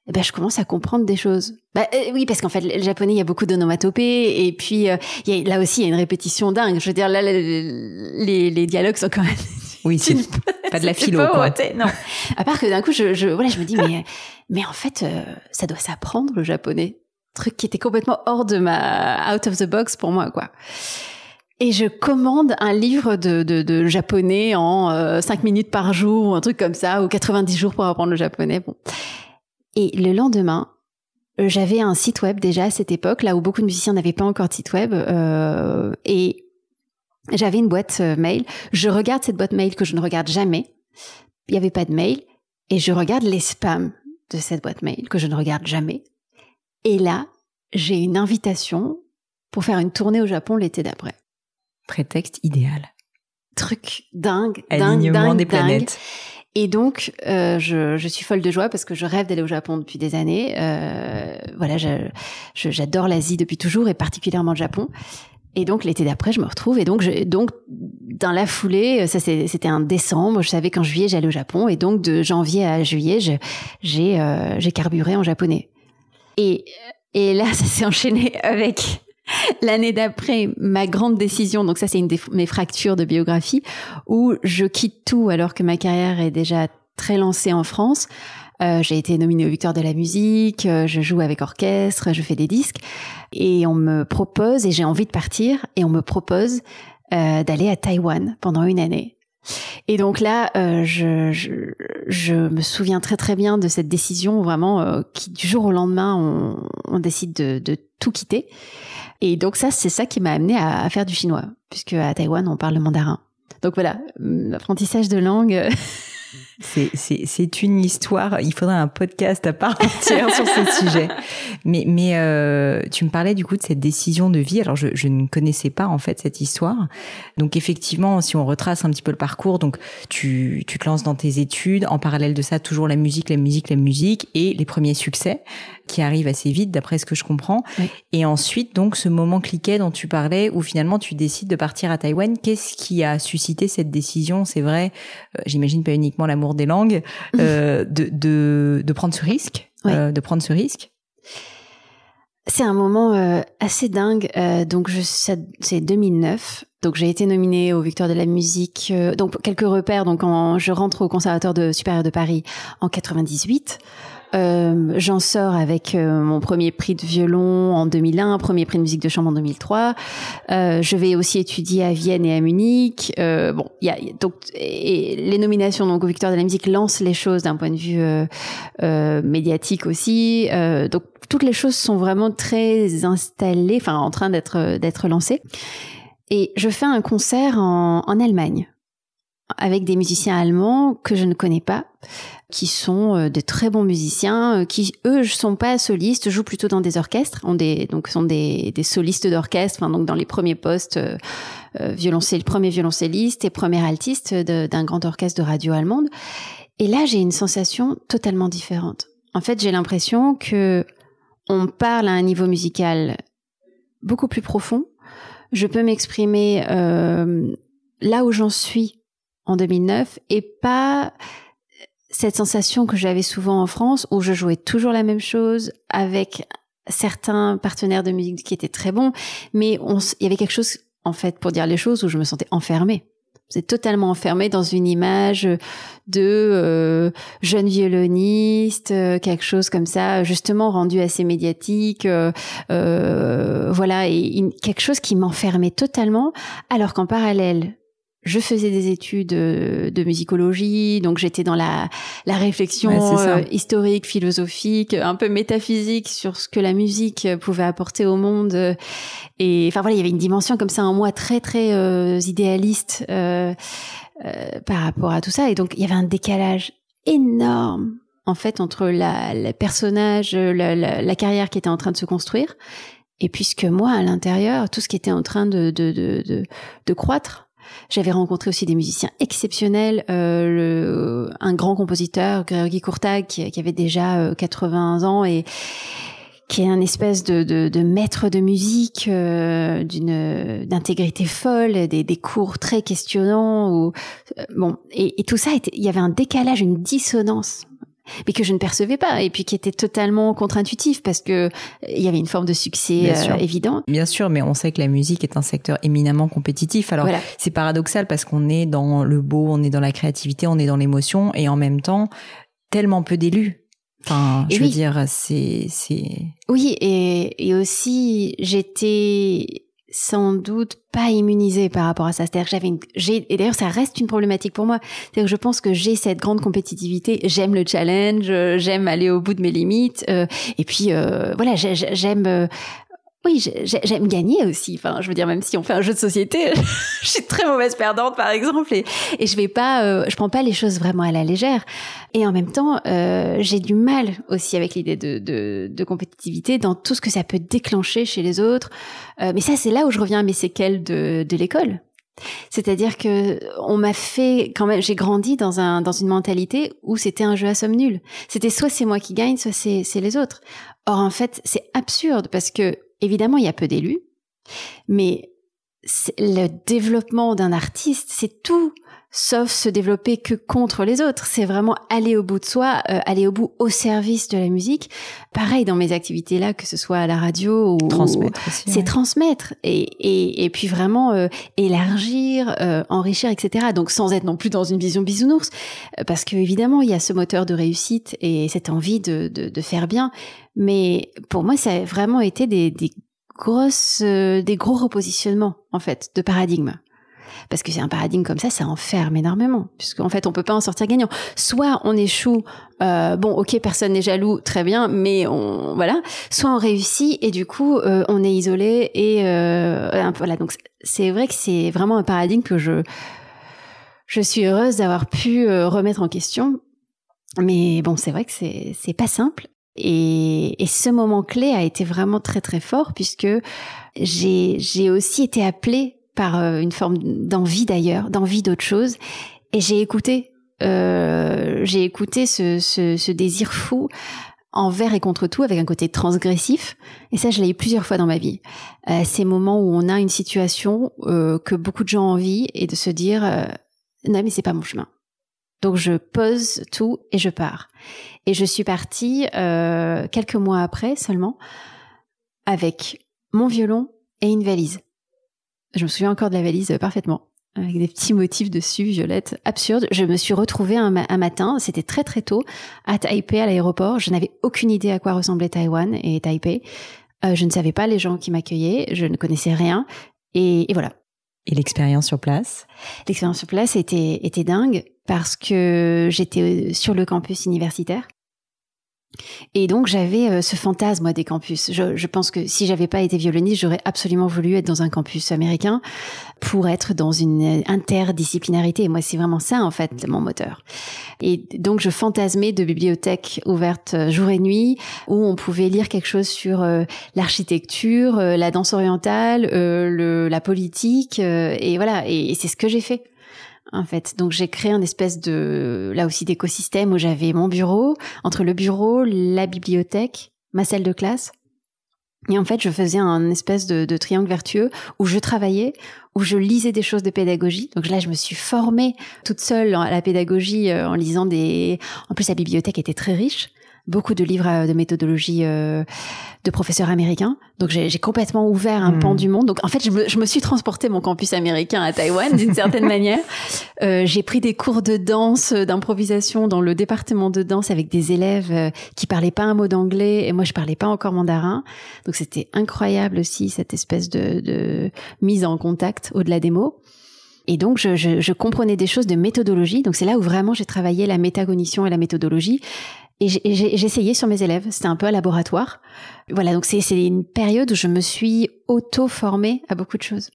eh ben, je commence à comprendre des choses. Euh, oui, parce qu'en fait, le japonais, il y a beaucoup d'onomatopées, et puis euh, y a, là aussi, il y a une répétition dingue. Je veux dire, là, les, les dialogues sont quand même... Oui, <laughs> c'est pas de la philo, quoi. Non. À part que d'un coup, je, je, voilà, je me dis, mais, mais en fait, ça doit s'apprendre, le japonais. Truc qui était complètement hors de ma... out of the box pour moi, quoi. Et je commande un livre de, de, de japonais en euh, 5 minutes par jour ou un truc comme ça, ou 90 jours pour apprendre le japonais. Bon. Et le lendemain, euh, j'avais un site web déjà à cette époque, là où beaucoup de musiciens n'avaient pas encore de site web. Euh, et j'avais une boîte euh, mail. Je regarde cette boîte mail que je ne regarde jamais. Il n'y avait pas de mail. Et je regarde les spams de cette boîte mail que je ne regarde jamais. Et là, j'ai une invitation pour faire une tournée au Japon l'été d'après. Prétexte idéal. Truc dingue, dingue, dingue, des planètes. Et donc, euh, je, je, suis folle de joie parce que je rêve d'aller au Japon depuis des années. Euh, voilà, j'adore l'Asie depuis toujours et particulièrement le Japon. Et donc l'été d'après, je me retrouve et donc je, donc dans la foulée, ça c'était un décembre, je savais qu'en juillet j'allais au Japon et donc de janvier à juillet, j'ai euh, j'ai carburé en japonais. Et et là, <laughs> ça s'est enchaîné avec l'année d'après ma grande décision. Donc ça, c'est une de mes fractures de biographie où je quitte tout alors que ma carrière est déjà très lancée en France. Euh, j'ai été nominée au Victoire de la musique, euh, je joue avec orchestre, je fais des disques et on me propose et j'ai envie de partir et on me propose euh, d'aller à Taïwan pendant une année. Et donc là, euh, je, je, je, me souviens très très bien de cette décision vraiment euh, qui du jour au lendemain on, on décide de, de, tout quitter. Et donc ça, c'est ça qui m'a amené à, faire du chinois, puisque à Taïwan on parle le mandarin. Donc voilà, l'apprentissage de langue. <laughs> C'est une histoire. Il faudrait un podcast à part entière sur ce sujet. Mais, mais euh, tu me parlais du coup de cette décision de vie. Alors je, je, ne connaissais pas en fait cette histoire. Donc effectivement, si on retrace un petit peu le parcours, donc tu, tu te lances dans tes études. En parallèle de ça, toujours la musique, la musique, la musique et les premiers succès qui arrivent assez vite, d'après ce que je comprends. Et ensuite, donc, ce moment cliquet dont tu parlais, où finalement tu décides de partir à Taïwan. Qu'est-ce qui a suscité cette décision? C'est vrai, euh, j'imagine pas uniquement l'amour des langues, <laughs> euh, de, de, de, prendre ce risque, euh, de prendre ce risque. C'est un moment euh, assez dingue. Donc, je, c'est 2009. Donc, j'ai été nominée au Victoire de la musique. donc, quelques repères. Donc, quand je rentre au Conservatoire de supérieur de Paris en 98. Euh, j'en sors avec euh, mon premier prix de violon en 2001, premier prix de musique de chambre en 2003. Euh, je vais aussi étudier à Vienne et à Munich. Euh, bon, il y a donc et les nominations donc au Victoire de la musique lancent les choses d'un point de vue euh, médiatique aussi. donc toutes les choses sont vraiment très installées, enfin en train d'être d'être lancées. Et je fais un concert en, en Allemagne avec des musiciens allemands que je ne connais pas qui sont euh, des très bons musiciens, euh, qui eux sont pas solistes, jouent plutôt dans des orchestres, ont des donc sont des, des solistes d'orchestre, enfin donc dans les premiers postes euh, euh violoncelle, premier violoncelliste et premier altiste d'un grand orchestre de radio allemande. Et là, j'ai une sensation totalement différente. En fait, j'ai l'impression que on parle à un niveau musical beaucoup plus profond. Je peux m'exprimer euh, là où j'en suis en 2009 et pas cette sensation que j'avais souvent en France où je jouais toujours la même chose avec certains partenaires de musique qui étaient très bons, mais il y avait quelque chose, en fait, pour dire les choses, où je me sentais enfermée. C'est totalement enfermée dans une image de euh, jeune violoniste, euh, quelque chose comme ça, justement rendu assez médiatique, euh, euh voilà, et quelque chose qui m'enfermait totalement, alors qu'en parallèle, je faisais des études euh, de musicologie, donc j'étais dans la, la réflexion euh, historique, philosophique, un peu métaphysique sur ce que la musique pouvait apporter au monde. Et enfin voilà, il y avait une dimension comme ça en moi très très euh, idéaliste par rapport à tout ça. Et donc il y avait un décalage énorme en fait entre la, la personnage, la, la, la, carrière qui était en train de se construire, et puisque moi à l'intérieur, tout ce qui était en train de, de, de, de, de croître j'avais rencontré aussi des musiciens exceptionnels, euh, le, un grand compositeur, Grégory Courtag, qui, qui, avait déjà 80 euh, ans et qui est un espèce de, de, de maître de musique euh, d'une d'intégrité folle, des, des, cours très questionnants. Ou, euh, bon, et, et, tout ça, il y avait un décalage, une dissonance mais que je ne percevais pas et puis qui était totalement contre-intuitif parce que il y avait une forme de succès euh, évident. Bien sûr, mais on sait que la musique est un secteur éminemment compétitif. Alors c'est paradoxal parce qu'on est dans le beau, on est dans la créativité, on est dans l'émotion et en même temps tellement peu d'élus. Enfin, je veux dire, c'est c'est. Oui, et, et aussi j'étais sans doute pas immunisée par rapport à ça. C'est-à-dire que j'avais une, j'ai, et d'ailleurs ça reste une problématique pour moi. C'est-à-dire que je pense que j'ai cette grande compétitivité. J'aime le challenge, j'aime aller au bout de mes limites. Euh, et puis euh, voilà, j'aime. Oui, j'aime gagner aussi. Enfin, je veux dire, même si on fait un jeu de société, <laughs> je suis très mauvaise perdante, par exemple, et, et je vais pas, euh, je prends pas les choses vraiment à la légère. Et en même temps, euh, j'ai du mal aussi avec l'idée de, compétitivité dans tout ce que ça peut déclencher chez les autres. Euh, mais ça, c'est là où je reviens à mes séquelles de, l'école. C'est-à-dire que on m'a fait quand même, j'ai grandi dans un dans une mentalité où c'était un jeu à somme nulle. C'était soit c'est moi qui gagne, soit c'est les autres. Or en fait, c'est absurde parce que évidemment, il y a peu d'élus, mais le développement d'un artiste, c'est tout sauf se développer que contre les autres. C'est vraiment aller au bout de soi, euh, aller au bout au service de la musique. Pareil dans mes activités là, que ce soit à la radio ou transmettre. C'est transmettre et, et, et puis vraiment euh, élargir, euh, enrichir, etc. Donc sans être non plus dans une vision bisounours, parce que évidemment il y a ce moteur de réussite et cette envie de, de, de faire bien. Mais pour moi, ça a vraiment été des, des grosses, des gros repositionnements en fait de paradigme parce que c'est un paradigme comme ça, ça enferme énormément, puisqu'en fait on peut pas en sortir gagnant. Soit on échoue, euh, bon ok personne n'est jaloux, très bien, mais on voilà. Soit on réussit et du coup euh, on est isolé et euh, voilà. Donc c'est vrai que c'est vraiment un paradigme que je je suis heureuse d'avoir pu euh, remettre en question. Mais bon, c'est vrai que c'est c'est pas simple. Et, et, ce moment clé a été vraiment très très fort puisque j'ai j'ai aussi été appelée par euh, une forme d'envie d'ailleurs, d'envie d'autre chose. Et j'ai écouté, euh, j'ai écouté ce, ce, ce, désir fou envers et contre tout, avec un côté transgressif. Et ça, je l'ai eu plusieurs fois dans ma vie. Euh, ces moments où on a une situation euh, que beaucoup de gens envient et de se dire euh, non mais c'est pas mon chemin. Donc je pose tout et je pars. Et je suis partie euh, quelques mois après seulement avec mon violon et une valise. Je me souviens encore de la valise euh, parfaitement avec des petits motifs dessus, violettes, absurdes. Je me suis retrouvée un, matin, c'était très très tôt, à Taipei, à l'aéroport. Je n'avais aucune idée à quoi ressemblait Taïwan et Taipei. Euh, je ne savais pas les gens qui m'accueillaient, je ne connaissais rien. Et, et voilà. Et l'expérience sur place? L'expérience sur place était, était dingue parce que j'étais sur le campus universitaire. Et donc j'avais euh, ce fantasme moi des campus. Je, je pense que si j'avais pas été violoniste, j'aurais absolument voulu être dans un campus américain pour être dans une interdisciplinarité. Et moi, c'est vraiment ça en fait mon moteur. Et donc je fantasmais de bibliothèques ouvertes euh, jour et nuit où on pouvait lire quelque chose sur euh, l'architecture, la danse orientale, le, la politique. et voilà. et c'est ce que j'ai fait en fait. Donc j'ai créé un espèce de là aussi d'écosystème où j'avais mon bureau, entre le bureau, la bibliothèque, ma salle de classe. Et en fait, je faisais un espèce de, de, triangle vertueux où je travaillais, où je lisais des choses de pédagogie. Donc là, je me suis formée toute seule à la pédagogie euh, en lisant des. En plus, la bibliothèque était très riche beaucoup de livres euh, de méthodologie euh, de professeurs américains. Donc j'ai complètement ouvert un pan hmm. du monde. Donc en fait, je me, je me suis transporté mon campus américain à Taïwan d'une <laughs> certaine manière. Euh, j'ai pris des cours de danse, euh, d'improvisation dans le département de danse avec des élèves qui parlaient pas un mot d'anglais et moi je parlais pas encore mandarin. Donc c'était incroyable aussi cette espèce de, de mise en contact au-delà des mots. Et donc, je, je, je, comprenais des choses de méthodologie. Donc, c'est là où vraiment j'ai travaillé la métacognition et la méthodologie. Et essayé sur mes élèves. C'était un peu un laboratoire. Voilà, donc c'est une période où je me suis auto-formée à beaucoup de choses.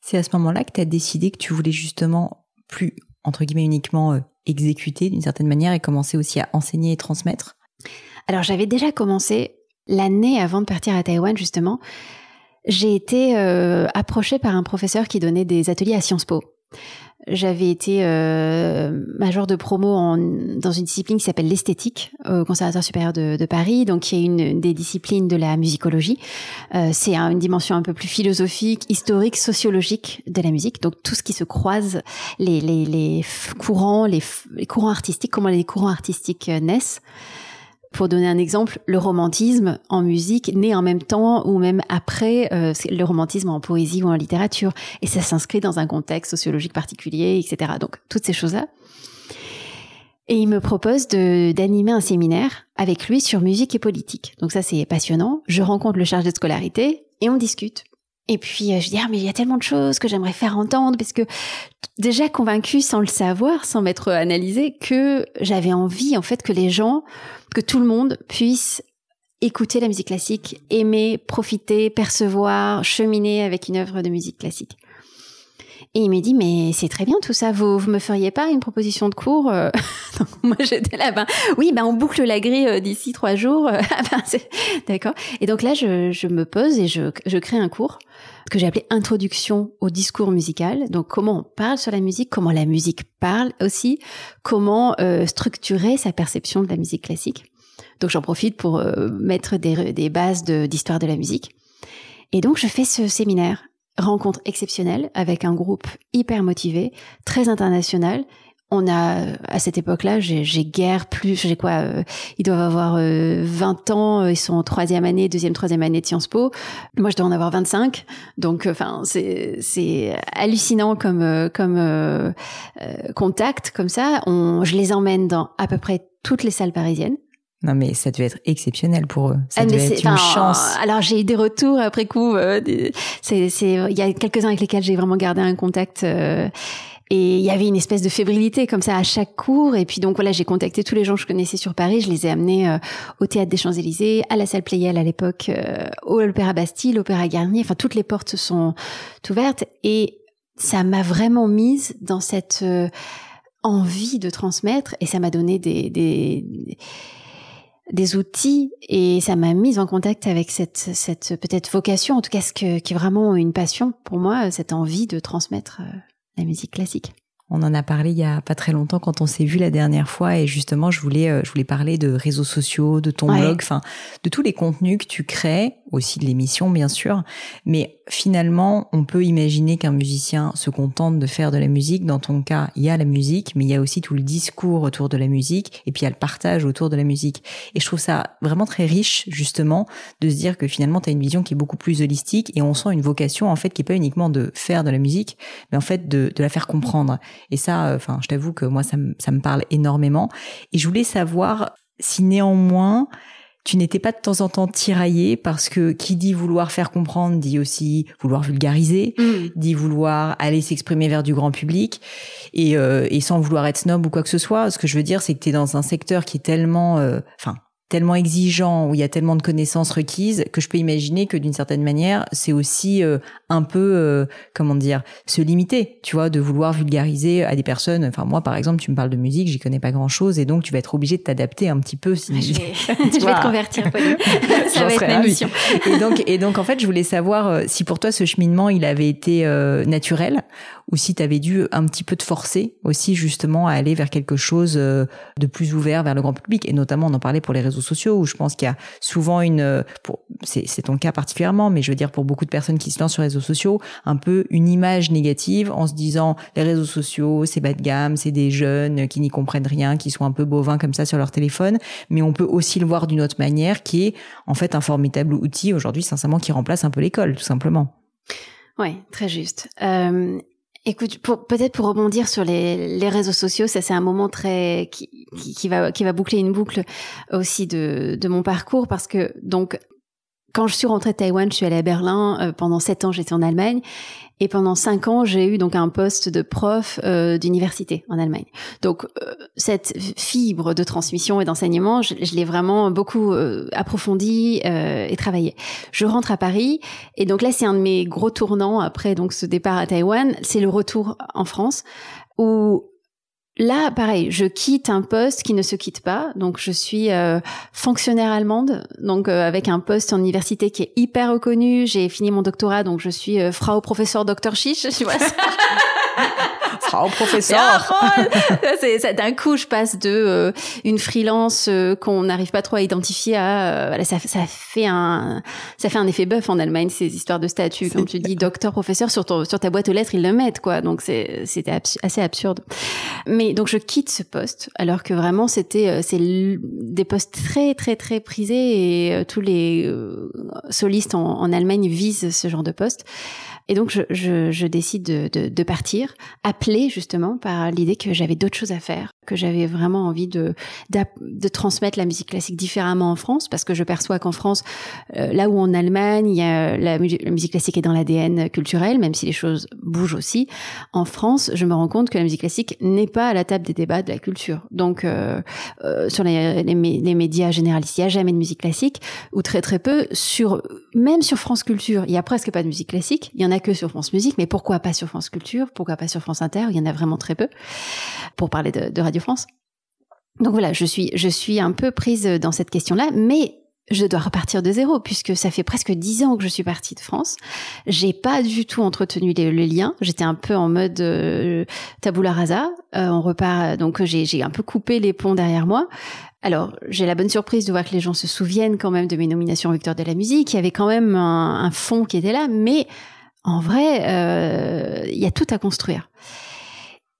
C'est à ce moment-là que tu as décidé que tu voulais justement plus, entre guillemets, uniquement euh, exécuter d'une certaine manière et commencer aussi à enseigner et transmettre? Alors j'avais déjà commencé l'année avant de partir à Taïwan, justement. J'ai été euh, approchée par un professeur qui donnait des ateliers à Sciences Po. J'avais été euh, major de promo en, dans une discipline qui s'appelle l'esthétique au Conservatoire supérieur de, de, Paris, donc qui est une des disciplines de la musicologie. Euh, c'est une dimension un peu plus philosophique, historique, sociologique de la musique. Donc tout ce qui se croise, les, les, les courants, les, les courants artistiques, comment les courants artistiques euh, naissent. Pour donner un exemple, le romantisme en musique naît en même temps ou même après euh, le romantisme en poésie ou en littérature. Et ça s'inscrit dans un contexte sociologique particulier, etc. Donc, toutes ces choses-là. Et il me propose d'animer un séminaire avec lui sur musique et politique. Donc ça, c'est passionnant. Je rencontre le chargé de scolarité et on discute. Et puis euh, je dis ah mais il y a tellement de choses que j'aimerais faire entendre parce que déjà convaincue sans le savoir, sans m'être analysée, que j'avais envie en fait que les gens, que tout le monde puisse écouter la musique classique, aimer, profiter, percevoir, cheminer avec une œuvre de musique classique. Et il m'a dit, mais c'est très bien tout ça, vous, vous me feriez pas une proposition de cours euh <laughs> moi j'étais là, ben oui, ben on boucle la grille euh, d'ici trois jours. <laughs> Ah ben, D'accord. Et donc là, je, je me pose et je, je crée un cours que j'ai appelé Introduction au discours musical. Donc comment on parle sur la musique, comment la musique parle aussi, comment euh, structurer sa perception de la musique classique. Donc j'en profite pour euh, mettre des, bases d'histoire de, de la musique. Et donc je fais ce séminaire rencontre exceptionnelle avec un groupe hyper motivé, très international. On a à cette époque-là, j'ai guère plus, j'ai quoi, euh, ils doivent avoir 20 euh, ans, ils sont en troisième année, deuxième, troisième année de Sciences Po. Moi, je dois en avoir 25, donc enfin c'est c'est hallucinant comme comme contact comme ça. On, je les emmène dans à peu près toutes les salles parisiennes. Non, mais ça devait être exceptionnel pour eux. Ça ah, devait être une chance. Alors, j'ai eu des retours après coup. Euh, c'est, c'est, il y a quelques-uns avec lesquels j'ai vraiment gardé un contact. Euh, et il y avait une espèce de fébrilité comme ça à chaque cours. Et puis donc voilà, j'ai contacté tous les gens que je connaissais sur Paris. Je les ai amenés euh, au théâtre des Champs-Élysées, à la salle Playel à l'époque, au l'Opéra Bastille, l'Opéra Garnier. Enfin, toutes les portes sont ouvertes. Et ça m'a vraiment mise dans cette envie de transmettre. Et ça m'a donné des, des des outils et ça m'a mise en contact avec cette, cette peut-être vocation, en tout cas ce que, qui est vraiment une passion pour moi, cette envie de transmettre euh, la musique classique. On en a parlé il y a pas très longtemps quand on s'est vu la dernière fois et justement je voulais euh, je voulais parler de réseaux sociaux, de ton blog, enfin de tous les contenus que tu crées, aussi de l'émission bien sûr, mais finalement on peut imaginer qu'un musicien se contente de faire de la musique. Dans ton cas, il y a la musique, mais il y a aussi tout le discours autour de la musique et puis il y a le partage autour de la musique. Et je trouve ça vraiment très riche justement de se dire que finalement tu as une vision qui est beaucoup plus holistique et on sent une vocation en fait qui est pas uniquement de faire de la musique, mais en fait de, de la faire comprendre. Et ça, euh, enfin, je t'avoue que moi, ça me, ça me parle énormément. Et je voulais savoir si néanmoins, tu n'étais pas de temps en temps tiraillé parce que qui dit vouloir faire comprendre dit aussi vouloir vulgariser, mm. dit vouloir aller s'exprimer vers du grand public et, euh, et sans vouloir être snob ou quoi que ce soit. Ce que je veux dire, c'est que tu es dans un secteur qui est tellement, euh, enfin, tellement exigeant, où il y a tellement de connaissances requises, que je peux imaginer que d'une certaine manière, c'est aussi euh, un peu, euh, comment dire, se limiter, tu vois, de vouloir vulgariser à des personnes. Enfin, moi, par exemple, tu me parles de musique, j'y connais pas grand-chose, et donc tu vas être obligé de t'adapter un petit peu. Si... <laughs> Je, vais, <laughs> je vais te convertir, <laughs> Ça va être ma mission. Et donc, et donc, en fait, je voulais savoir euh, si pour toi ce cheminement, il avait été naturel, ou si tu avais dû un petit peu te forcer aussi justement à aller vers quelque chose de plus ouvert vers le grand public, et notamment on en parlait pour les réseaux sociaux où je pense qu'il y a souvent une, c'est ton cas particulièrement, mais je veux dire pour beaucoup de personnes qui se lancent sur les réseaux sociaux, un peu une image négative en se disant les réseaux sociaux c'est bas de gamme, c'est des jeunes qui n'y comprennent rien, qui sont un peu bovins comme ça sur leur téléphone, mais on peut aussi le voir d'une autre manière qui est en fait un formidable outil aujourd'hui sincèrement qui remplace un peu l'école tout simplement. Oui, très juste. Euh, Écoute, peut-être pour rebondir sur les, réseaux sociaux, ça c'est un moment très qui, qui, va qui va boucler une boucle aussi de, de mon parcours parce que donc quand je suis rentrée de Taïwan, je suis allée à Berlin. Euh, pendant sept ans, j'étais en Allemagne. Et pendant cinq ans, j'ai eu donc un poste de prof euh, d'université en Allemagne. Donc euh, cette fibre de transmission et d'enseignement, je, je l'ai vraiment beaucoup euh, approfondie et travaillé. Je rentre à Paris et donc là, c'est un de mes gros tournants après donc ce départ à Taïwan. C'est le retour en France où Là, pareil, je quitte un poste qui ne se quitte pas. Donc, je suis euh, fonctionnaire allemande, donc euh, avec un poste en université qui est hyper reconnu. J'ai fini mon doctorat, donc je suis euh, Frau Professeur <laughs> tu vois. Frau Professeur. <laughs> c'est d'un coup, je passe de euh, une freelance euh, qu'on n'arrive pas trop à identifier à voilà, ça, ça fait un ça fait un effet bœuf en Allemagne ces histoires de statut. Quand tu dis docteur professeur sur ton sur ta boîte aux lettres, ils le mettent quoi. Donc c'est c'était assez absurde. Mais donc je quitte ce poste alors que vraiment c'était euh, c'est des postes très très très prisés et tous les solistes en, en Allemagne visent ce genre de poste. Et donc, je, je, je décide de, de, de, partir, ébranlée justement par l'idée que j'avais d'autres choses à faire, que j'avais vraiment envie de, de, transmettre la musique classique différemment en France, parce que je perçois qu'en France, euh, là où en Allemagne, il y a la, musique classique est dans l'ADN culturel, même si les choses bougent aussi, en France, je me rends compte que la musique classique n'est pas à la table des débats de la culture. Donc, euh, euh, sur les, les, les, médias généralistes, il n'y a jamais de musique classique, ou très très peu. Sur même sur France Culture, il y a presque pas de musique classique. A que sur France Musique, mais pourquoi pas sur France Culture Pourquoi pas sur France Inter Il y en a vraiment très peu. Pour parler de, Radio France. Donc voilà, je suis je suis un peu prise dans cette question-là, mais je dois repartir de zéro puisque ça fait presque dix ans que je suis partie de France. J'ai pas du tout entretenu les, liens. J'étais un peu en mode euh, tabula rasa. Euh, on repart, donc j'ai un peu coupé les ponts derrière moi. Alors, j'ai la bonne surprise de voir que les gens se souviennent quand même de mes nominations Victor de la musique. Il y avait quand même un, fond qui était là, mais en vrai, euh, il y a tout à construire.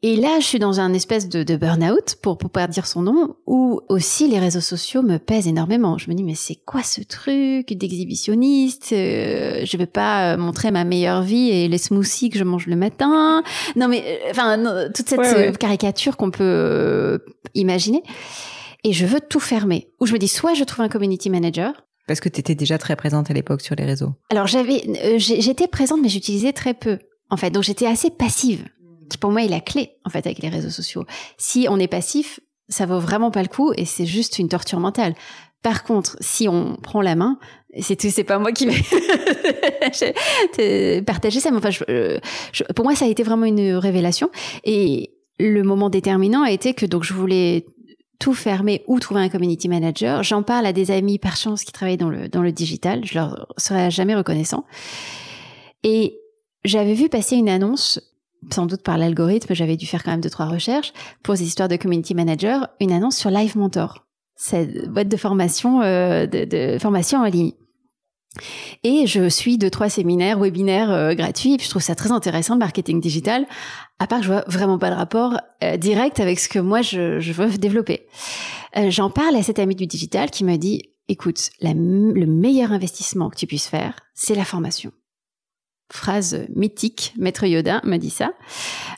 Et là, je suis dans un espèce de, de burn-out, pour pas dire son nom, où aussi les réseaux sociaux me pèsent énormément. Je me dis mais c'est quoi ce truc d'exhibitionniste euh, Je vais pas montrer ma meilleure vie et les smoothies que je mange le matin. Non mais euh, enfin toute cette caricature qu'on peut imaginer. Et je veux tout fermer. Ou je me dis soit je trouve un community manager, parce que tu étais déjà très présente à l'époque sur les réseaux. Alors j'avais, euh, j'étais présente, mais j'utilisais très peu. En fait, donc j'étais assez passive qui pour moi est la clé en fait avec les réseaux sociaux. Si on est passif, ça vaut vraiment pas le coup et c'est juste une torture mentale. Par contre, si on prend la main, c'est c'est pas moi qui vais <laughs> partager ça. Enfin, pour moi, ça a été vraiment une révélation et le moment déterminant a été que donc je voulais tout fermer ou trouver un community manager. J'en parle à des amis par chance qui travaillent dans le dans le digital. Je leur serai jamais reconnaissant. Et j'avais vu passer une annonce sans doute par l'algorithme, j'avais dû faire quand même deux trois recherches pour ces histoires de community manager, une annonce sur Live Mentor, cette boîte de formation euh, de, formation en ligne. Et je suis deux trois séminaires, webinaires euh, gratuits, et puis je trouve ça très intéressant le marketing digital. À part que je vois vraiment pas de rapport euh, direct avec ce que moi je, je veux développer. J'en parle à cet ami du digital qui me dit écoute, le meilleur investissement que tu puisses faire, c'est la formation phrase mythique, Maître Yoda m'a dit ça.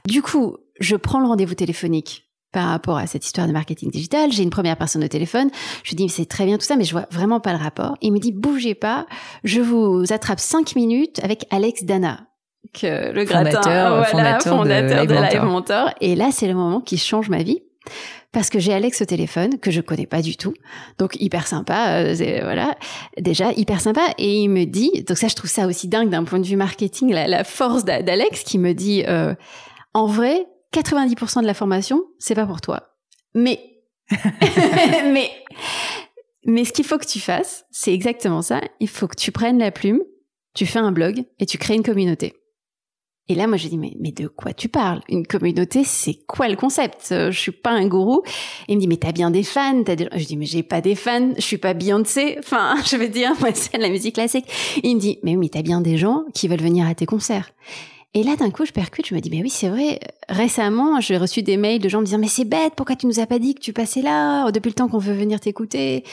Du coup, je prends le rendez-vous téléphonique par rapport à cette histoire de marketing digital. J'ai une première personne au téléphone. Je lui dis, c'est très bien tout ça, mais je vois vraiment pas le rapport. Il me dit, bougez pas, je vous attrape cinq minutes avec Alex Dana. Que le fondateur, fondateur, de, de Live Mentor. Et là, c'est le moment qui change ma vie parce que j'ai Alex au téléphone que je connais pas du tout, donc hyper sympa, euh, voilà, déjà hyper sympa, et il me dit, donc ça je trouve ça aussi dingue d'un point de vue marketing, la, force d'Alex qui me dit, euh, en vrai, 90% de la formation c'est pas pour toi, mais <laughs> <laughs> mais mais ce qu'il faut que tu fasses, c'est exactement ça, il faut que tu prennes la plume, tu fais un blog et tu crées une communauté. Et là, moi, j'ai dit, mais, mais de quoi tu parles? Une communauté, c'est quoi le concept? Euh, Je suis pas un gourou. Et il me dit, mais t'as bien des fans as des... Je dis, mais j'ai pas des fans, je suis pas Beyoncé. Enfin, <laughs> je veux dire, moi, c'est de la musique classique. il me dit, mais oui, mais t'as bien des gens qui veulent venir à tes concerts. Et là, d'un coup, je percute, je me dis, mais oui, c'est vrai. Récemment, j'ai reçu des mails de gens me disant, mais c'est bête, pourquoi tu nous as pas dit que tu passais là depuis le temps qu'on veut venir t'écouter?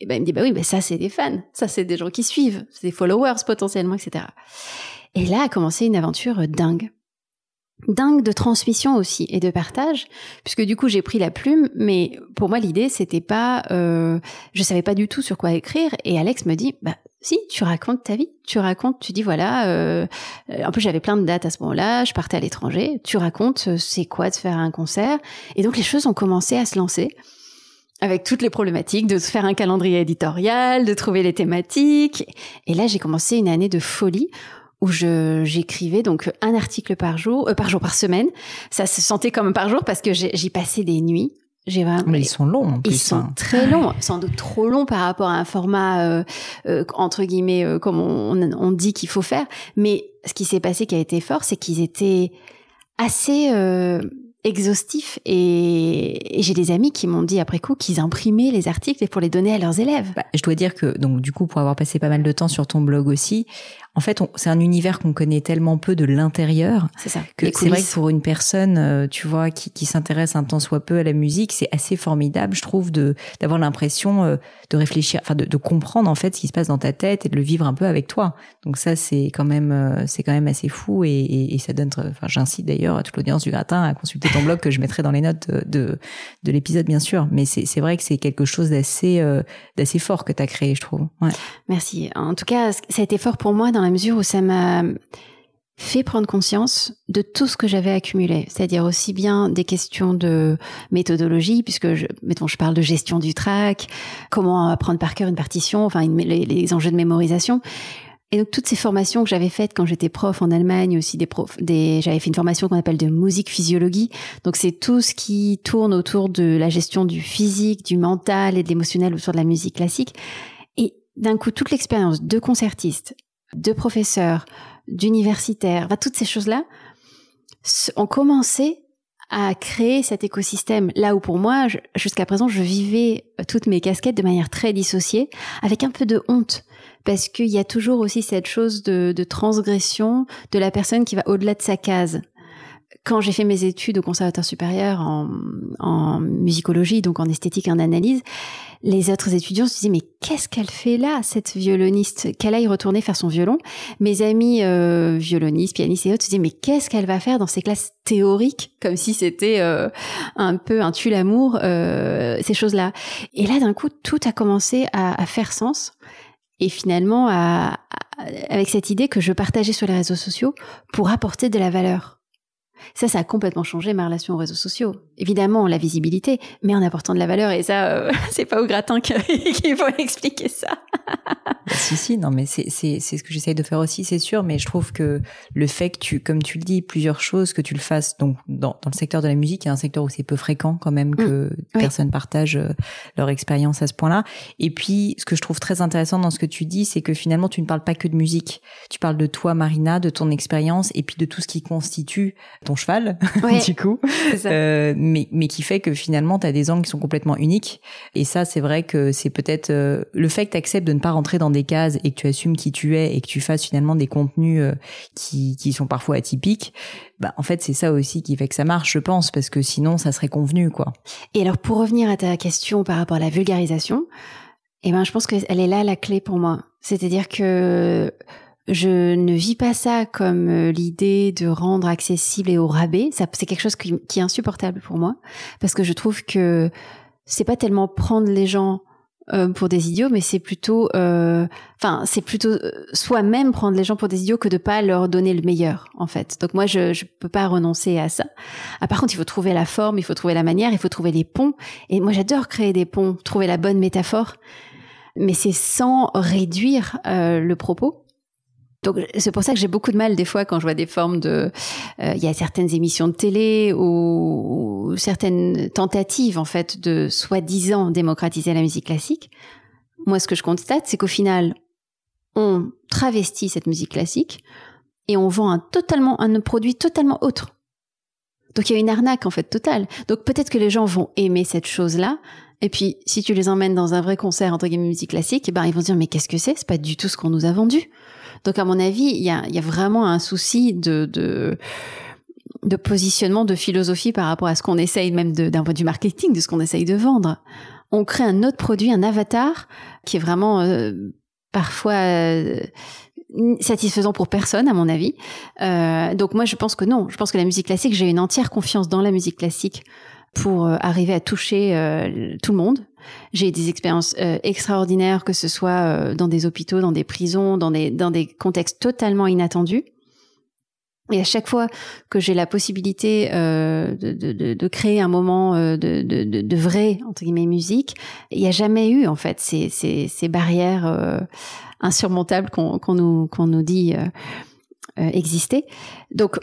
Et ben, il me dit, bah oui, mais ça, c'est des fans. Ça, c'est des gens qui suivent. C'est des followers potentiellement, etc. Et là a commencé une aventure dingue. Dingue de transmission aussi et de partage, puisque du coup j'ai pris la plume, mais pour moi l'idée c'était pas, euh, je savais pas du tout sur quoi écrire, et Alex me dit, bah si, tu racontes ta vie, tu racontes, tu dis voilà, euh, en plus j'avais plein de dates à ce moment-là, je partais à l'étranger, tu racontes euh, c'est quoi de faire un concert, et donc les choses ont commencé à se lancer avec toutes les problématiques de faire un calendrier éditorial, de trouver les thématiques. Et là, j'ai commencé une année de folie où je j'écrivais donc un article par jour, euh, par jour par semaine. Ça se sentait comme par jour parce que j'y passais des nuits. J'ai vraiment. Mais ils sont longs. En plus, ils sont hein. très longs, sans doute trop longs par rapport à un format euh, euh, entre guillemets comme on, on dit qu'il faut faire. Mais ce qui s'est passé, qui a été fort, c'est qu'ils étaient assez exhaustif et, j'ai des amis qui m'ont dit après coup qu'ils imprimaient les articles pour les donner à leurs élèves. Bah, je dois dire que donc du coup pour avoir passé pas mal de temps sur ton blog aussi, en fait, c'est un univers qu'on connaît tellement peu de l'intérieur. C'est ça. Que c'est vrai que pour une personne, euh, tu vois, qui, qui s'intéresse un tant soit peu à la musique, c'est assez formidable, je trouve, de d'avoir l'impression euh, de réfléchir, enfin, de, de, comprendre en fait ce qui se passe dans ta tête et de le vivre un peu avec toi. Donc ça, c'est quand même, euh, c'est quand même assez fou et, et, et ça donne. Enfin, j'incite d'ailleurs à toute l'audience du gratin à consulter ton blog que je mettrai dans les notes de de, l'épisode, bien sûr. Mais c'est c'est vrai que c'est quelque chose d'assez d'assez fort que tu as créé, je trouve. Ouais. Merci. En tout cas, ça a été fort pour moi dans la mesure où ça m'a fait prendre conscience de tout ce que j'avais accumulé, c'est-à-dire aussi bien des questions de méthodologie, puisque je, mettons, je parle de gestion du track, comment apprendre par cœur une partition, enfin les, enjeux de mémorisation. Et donc toutes ces formations que j'avais faites quand j'étais prof en Allemagne, aussi des profs, j'avais fait une formation qu'on appelle de musique physiologie. Donc c'est tout ce qui tourne autour de la gestion du physique, du mental et de l'émotionnel autour de la musique classique. Et d'un coup, toute l'expérience de concertiste, de professeurs, d'universitaires, toutes ces choses-là ont commencé à créer cet écosystème. Là où pour moi, jusqu'à présent, je vivais toutes mes casquettes de manière très dissociée, avec un peu de honte, parce qu'il y a toujours aussi cette chose de, de transgression de la personne qui va au-delà de sa case. Quand j'ai fait mes études au conservatoire supérieur en, en, musicologie, donc en esthétique et en analyse, les autres étudiants se disaient mais qu'est-ce qu'elle fait là, cette violoniste? Qu'elle aille retourner faire son violon? Mes amis euh, violonistes, pianistes et autres se disaient mais qu'est-ce qu'elle va faire dans ces classes théoriques, comme si c'était euh, un peu un tue l'amour, euh, ces choses-là. Et là d'un coup tout a commencé à, à faire sens. Et finalement, à, avec cette idée que je partageais sur les réseaux sociaux pour apporter de la valeur ça, ça a complètement changé ma relation aux réseaux sociaux. Évidemment, la visibilité, mais en apportant de la valeur. Et ça, euh, <laughs> c'est pas au gratin <laughs> qu'il faut expliquer ça. Bah, si, si, non, mais c'est ce que j'essaye de faire aussi, c'est sûr. Mais je trouve que le fait que tu, comme tu le dis, plusieurs choses, que tu le fasses donc dans, dans le secteur de la musique, il y a un secteur où c'est peu fréquent quand même que mmh. personnes partagent euh, leur expérience à ce point-là. Et puis, ce que je trouve très intéressant dans ce que tu dis, c'est que finalement, tu ne parles pas que de musique. Tu parles de toi, Marina, de ton expérience, et puis de tout ce qui constitue ton cheval, <laughs> du coup. Euh, mais, mais qui fait que finalement, tu as des angles qui sont complètement uniques. Et ça, c'est vrai que c'est peut-être euh, le fait que tu acceptes de ne pas rentrer dans des cases et que tu assumes qui tu es et que tu fasses finalement des contenus euh, qui, qui sont parfois atypiques. Bah, en fait, c'est ça aussi qui fait que ça marche, je pense, parce que sinon, ça serait convenu, quoi. Et alors, pour revenir à ta question par rapport à la vulgarisation, eh ben, je pense qu'elle est là la clé pour moi. C'est-à-dire que je ne vis pas ça comme euh, l'idée de rendre accessible et au rabais. C'est quelque chose qui, est insupportable pour moi parce que je trouve que c'est pas tellement prendre les gens euh, pour des idiots, mais c'est plutôt, euh, enfin, c'est plutôt soi-même prendre les gens pour des idiots que de pas leur donner le meilleur, en fait. Donc moi, je je peux pas renoncer à ça. Ah, par contre, il faut trouver la forme, il faut trouver la manière, il faut trouver les ponts. Et moi, j'adore créer des ponts, trouver la bonne métaphore, mais c'est sans réduire le propos. C'est pour ça que j'ai beaucoup de mal des fois quand je vois des formes de, euh, il y a certaines émissions de télé ou, certaines tentatives en fait de soi-disant démocratiser la musique classique. Moi, ce que je constate, c'est qu'au final, on travestit cette musique classique et on vend un totalement un produit totalement autre. Donc il y a une arnaque en fait totale. Donc peut-être que les gens vont aimer cette chose-là. Et puis, si tu les emmènes dans un vrai concert entre guillemets musique classique, ben ils vont se dire mais qu'est-ce que c'est? C'est pas du tout ce qu'on nous a vendu. Donc à mon avis, il y a, vraiment un souci de, de, positionnement, de philosophie par rapport à ce qu'on essaye même d'un point de vue marketing, de ce qu'on essaye de vendre. On crée un autre produit, un avatar, qui est vraiment euh, parfois euh, satisfaisant pour personne, à mon avis. Euh, donc moi, je pense que non. Je pense que la musique classique, j'ai une entière confiance dans la musique classique pour arriver à toucher tout le monde. J'ai des expériences euh, extraordinaires, que ce soit euh, dans des hôpitaux, dans des prisons, dans des, contextes totalement inattendus. Et à chaque fois que j'ai la possibilité euh, de, créer un moment de, de, de, vrai entre guillemets musique, il n'y a jamais eu en fait ces, barrières insurmontables qu'on nous dit exister. Donc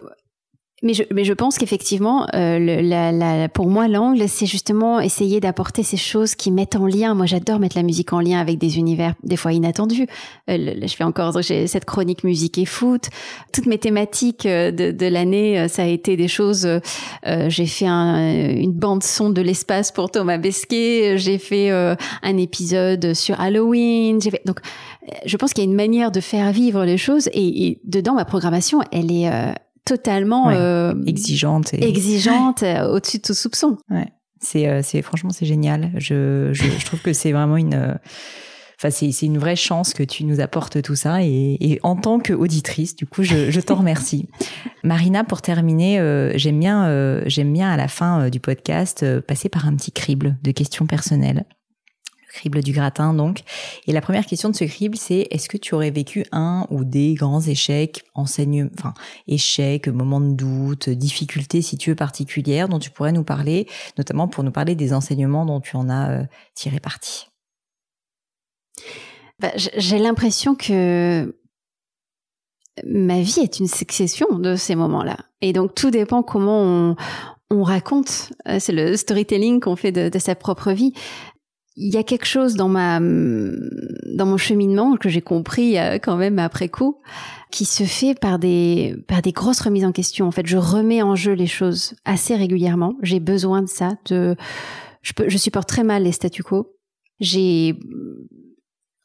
Mais je, mais je pense qu'effectivement, euh, la, la, pour moi, l'angle, c'est justement essayer d'apporter ces choses qui mettent en lien. Moi, j'adore mettre la musique en lien avec des univers des fois inattendus. Euh, je fais encore cette chronique musique et foot. Toutes mes thématiques euh, de, de l'année, euh, ça a été des choses. j'ai fait un, une bande son de l'espace pour Thomas Besquet. J'ai fait un épisode sur Halloween. Fait, donc, je pense qu'il y a une manière de faire vivre les choses et, et dedans ma programmation, elle est totalement euh, exigeante, et... exigeante, euh, au-dessus de tout soupçon. Ouais, c'est, euh, c'est franchement c'est génial. Je, je, je trouve que c'est vraiment une, enfin c'est, c'est une vraie chance que tu nous apportes tout ça et, et en tant qu'auditrice, du coup, je, je t'en remercie. <laughs> Marina, pour terminer, j'aime bien, j'aime bien à la fin du podcast passer par un petit crible de questions personnelles crible du gratin donc. Et la première question de ce crible, c'est est-ce que tu aurais vécu un ou des grands échecs, enseignements, enfin échecs, moments de doute, difficultés si tu veux particulières dont tu pourrais nous parler, notamment pour nous parler des enseignements dont tu en as euh, tiré parti? Bah, J'ai l'impression que ma vie est une succession de ces moments-là. Et donc tout dépend comment on, on raconte. Euh, c'est le storytelling qu'on fait de, sa propre vie il y a quelque chose dans ma dans mon cheminement que j'ai compris euh, quand même après coup qui se fait par des par des grosses remises en question. En fait je remets en jeu les choses assez régulièrement. J'ai besoin de ça de je peux je supporte très mal les statu quo. J'ai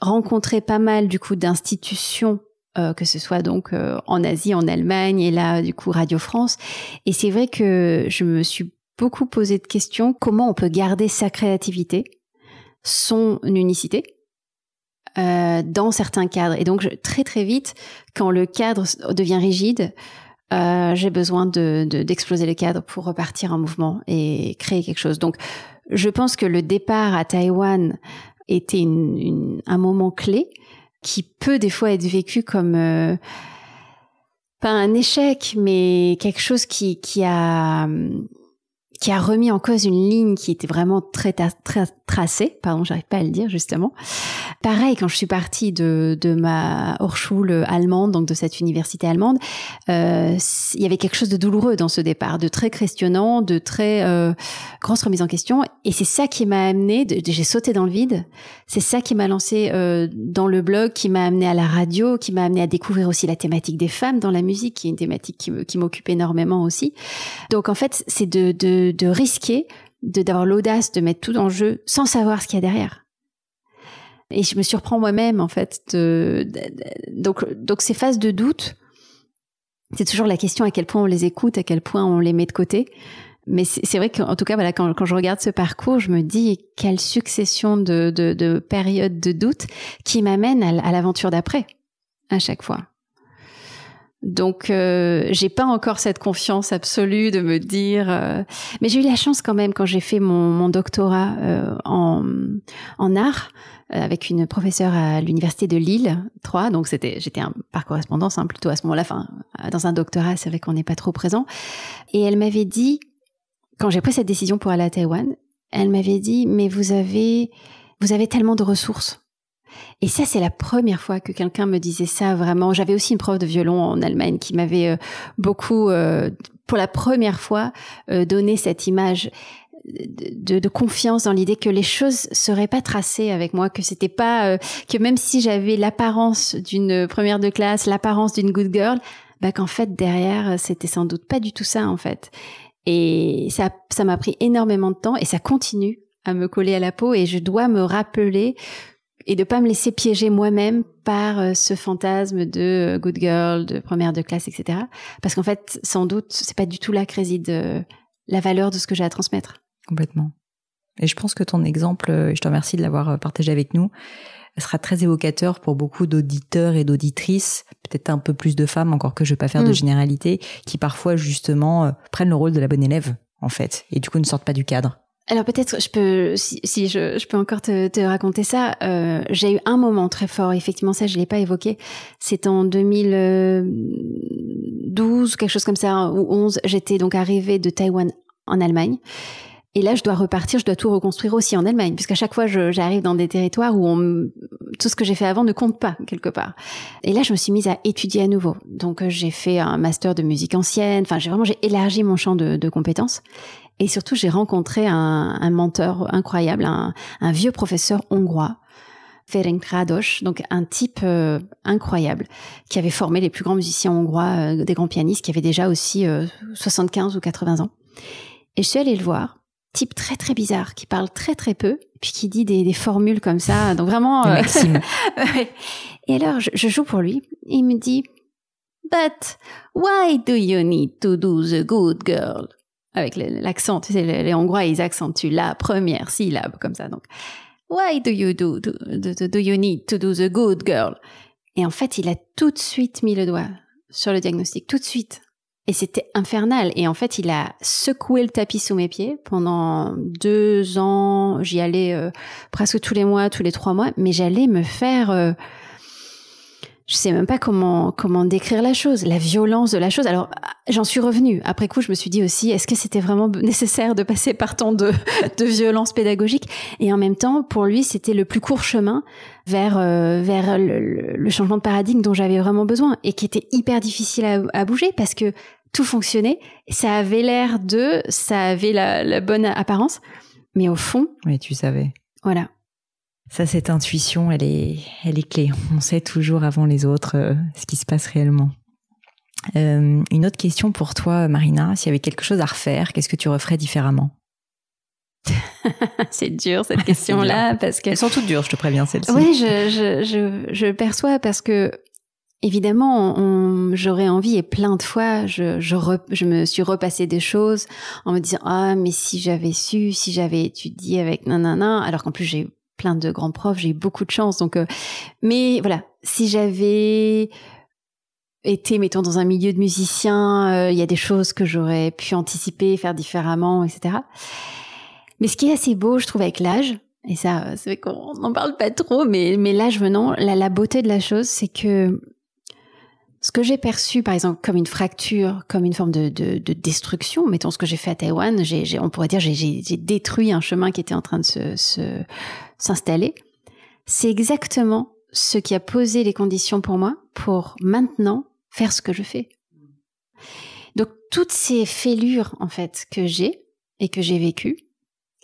rencontré pas mal du coup d'institutions euh, que ce soit donc euh, en Asie en Allemagne et là du coup Radio France. Et c'est vrai que je me suis beaucoup posé de questions. Comment on peut garder sa créativité? Son unicité euh, dans certains cadres. Et donc très très vite, quand le cadre devient rigide, euh, j'ai besoin de, d'exploser le cadre pour repartir en mouvement et créer quelque chose. Donc je pense que le départ à Taïwan était un moment clé qui peut des fois être vécu comme euh, pas un échec, mais quelque chose qui, qui a qui a remis en cause une ligne qui était vraiment très, très tracée. Pardon, j'arrive pas à le dire justement. Pareil, quand je suis partie de, de ma Hochschule allemande, donc de cette université allemande, euh, il y avait quelque chose de douloureux dans ce départ, de très questionnant, de très euh, grosse remise en question. Et c'est ça qui m'a amené, j'ai sauté dans le vide. C'est ça qui m'a lancé euh, dans le blog, qui m'a amené à la radio, qui m'a amené à découvrir aussi la thématique des femmes dans la musique, qui est une thématique qui m'occupe énormément aussi. Donc en fait, c'est de, de de, risquer, de d'avoir l'audace de mettre tout en jeu sans savoir ce qu'il y a derrière. Et je me surprends moi-même en fait. De, donc donc ces phases de doute, c'est toujours la question à quel point on les écoute, à quel point on les met de côté. Mais c'est vrai qu'en tout cas, voilà, quand, quand, je regarde ce parcours, je me dis quelle succession de, de, de périodes de doute qui m'amène à l'aventure d'après à chaque fois. Donc, euh, j'ai pas encore cette confiance absolue de me dire. Euh, mais j'ai eu la chance quand même quand j'ai fait mon, mon doctorat euh, en, en art euh, avec une professeure à l'université de Lille 3. Donc c'était, j'étais par correspondance hein, plutôt à ce moment-là. Enfin, dans un doctorat, c'est vrai qu'on n'est pas trop présent. Et elle m'avait dit, quand j'ai pris cette décision pour aller à Taïwan, elle m'avait dit, mais vous avez, vous avez tellement de ressources et ça, c'est la première fois que quelqu'un me disait ça vraiment. J'avais aussi une prof de violon en Allemagne qui m'avait euh, beaucoup, euh, pour la première fois, euh, donné cette image de, de, confiance dans l'idée que les choses seraient pas tracées avec moi, que c'était pas que même si j'avais l'apparence d'une première de classe, l'apparence d'une good girl, bah qu'en fait derrière c'était sans doute pas du tout ça en fait. Et ça ça m'a pris énormément de temps et ça continue à me coller à la peau et je dois me rappeler et de pas me laisser piéger moi-même par euh, ce fantasme de euh, good girl, de première de classe, etc. Parce qu'en fait, sans doute, c'est pas du tout là que réside euh, la valeur de ce que j'ai à transmettre. Complètement. Et je pense que ton exemple, je te remercie de l'avoir partagé avec nous, sera très évocateur pour beaucoup d'auditeurs et d'auditrices, peut-être un peu plus de femmes, encore que je vais pas faire de mm. généralité, qui parfois justement prennent le rôle de la bonne élève, en fait, et du coup ne sortent pas du cadre. Alors peut-être je peux, si, je, peux encore te, te raconter ça. Euh, j'ai eu un moment très fort. Effectivement, ça je l'ai pas évoqué. C'est en 2012, quelque chose comme ça, ou 11. J'étais donc arrivée de Taïwan en Allemagne. Et là, je dois repartir, je dois tout reconstruire aussi en Allemagne, puisqu'à chaque fois, j'arrive dans des territoires où tout ce que j'ai fait avant ne compte pas quelque part. Et là, je me suis mise à étudier à nouveau. Donc, euh, j'ai fait un master de musique ancienne. Enfin, j'ai vraiment j'ai élargi mon champ de compétences. Et surtout, j'ai rencontré un, un, mentor incroyable, un, un vieux professeur hongrois, Ferenc Rados, donc un type euh, incroyable, qui avait formé les plus grands musiciens hongrois, euh, des grands pianistes, qui avait déjà aussi 75 ou 80 ans. Et je suis allée le voir type très très bizarre qui parle très très peu puis qui dit des, des formules comme ça donc vraiment euh... <laughs> Et alors je, je, joue pour lui. Et il me dit but why do you need to do the good girl? Avec l'accent tu sais les, hongrois ils accentuent la première syllabe comme ça donc why do you do, do, do, do you need to do the good girl? Et en fait il a tout de suite mis le doigt sur le diagnostic tout de suite et c'était infernal. Et en fait, il a secoué le tapis sous mes pieds pendant deux ans. J'y allais euh, presque tous les mois, tous les trois mois, mais j'allais me faire. Euh, je sais même pas comment comment décrire la chose, la violence de la chose. Alors j'en suis revenue. Après coup, je me suis dit aussi, est-ce que c'était vraiment nécessaire de passer par tant de <laughs> de violence pédagogique? Et en même temps, pour lui, c'était le plus court chemin vers euh, vers le, le, changement de paradigme dont j'avais vraiment besoin et qui était hyper difficile à, à bouger parce que tout fonctionnait, ça avait l'air de, ça avait la, la, bonne apparence, mais au fond. Oui, tu savais. Voilà. Ça, cette intuition, elle est, elle est clé. On sait toujours avant les autres euh, ce qui se passe réellement. Euh, une autre question pour toi, Marina. S'il y avait quelque chose à refaire, qu'est-ce que tu referais différemment? <laughs> C'est dur cette <laughs> question-là parce que elles sont toutes dures, je te préviens celle-ci. Oui, je, je, je, je perçois parce que Évidemment, j'aurais envie et plein de fois, je, je, je, me suis repassé des choses en me disant ah mais si j'avais su, si j'avais étudié avec nanana, alors qu'en plus j'ai plein de grands profs, j'ai eu beaucoup de chance. Donc, euh, mais voilà, si j'avais été mettons dans un milieu de musiciens, euh, il y a des choses que j'aurais pu anticiper, faire différemment, etc. Mais ce qui est assez beau, je trouve, avec l'âge, et ça, c'est vrai qu'on n'en parle pas trop, mais, l'âge venant, la beauté de la chose, c'est que ce que j'ai perçu, par exemple, comme une fracture, comme une forme de, de, de destruction, mettons ce que j'ai fait à Taïwan, on pourrait dire j'ai, détruit un chemin qui était en train de s'installer. C'est exactement ce qui a posé les conditions pour moi pour maintenant faire ce que je fais. Donc toutes ces fêlures en fait que j'ai et que j'ai vécues,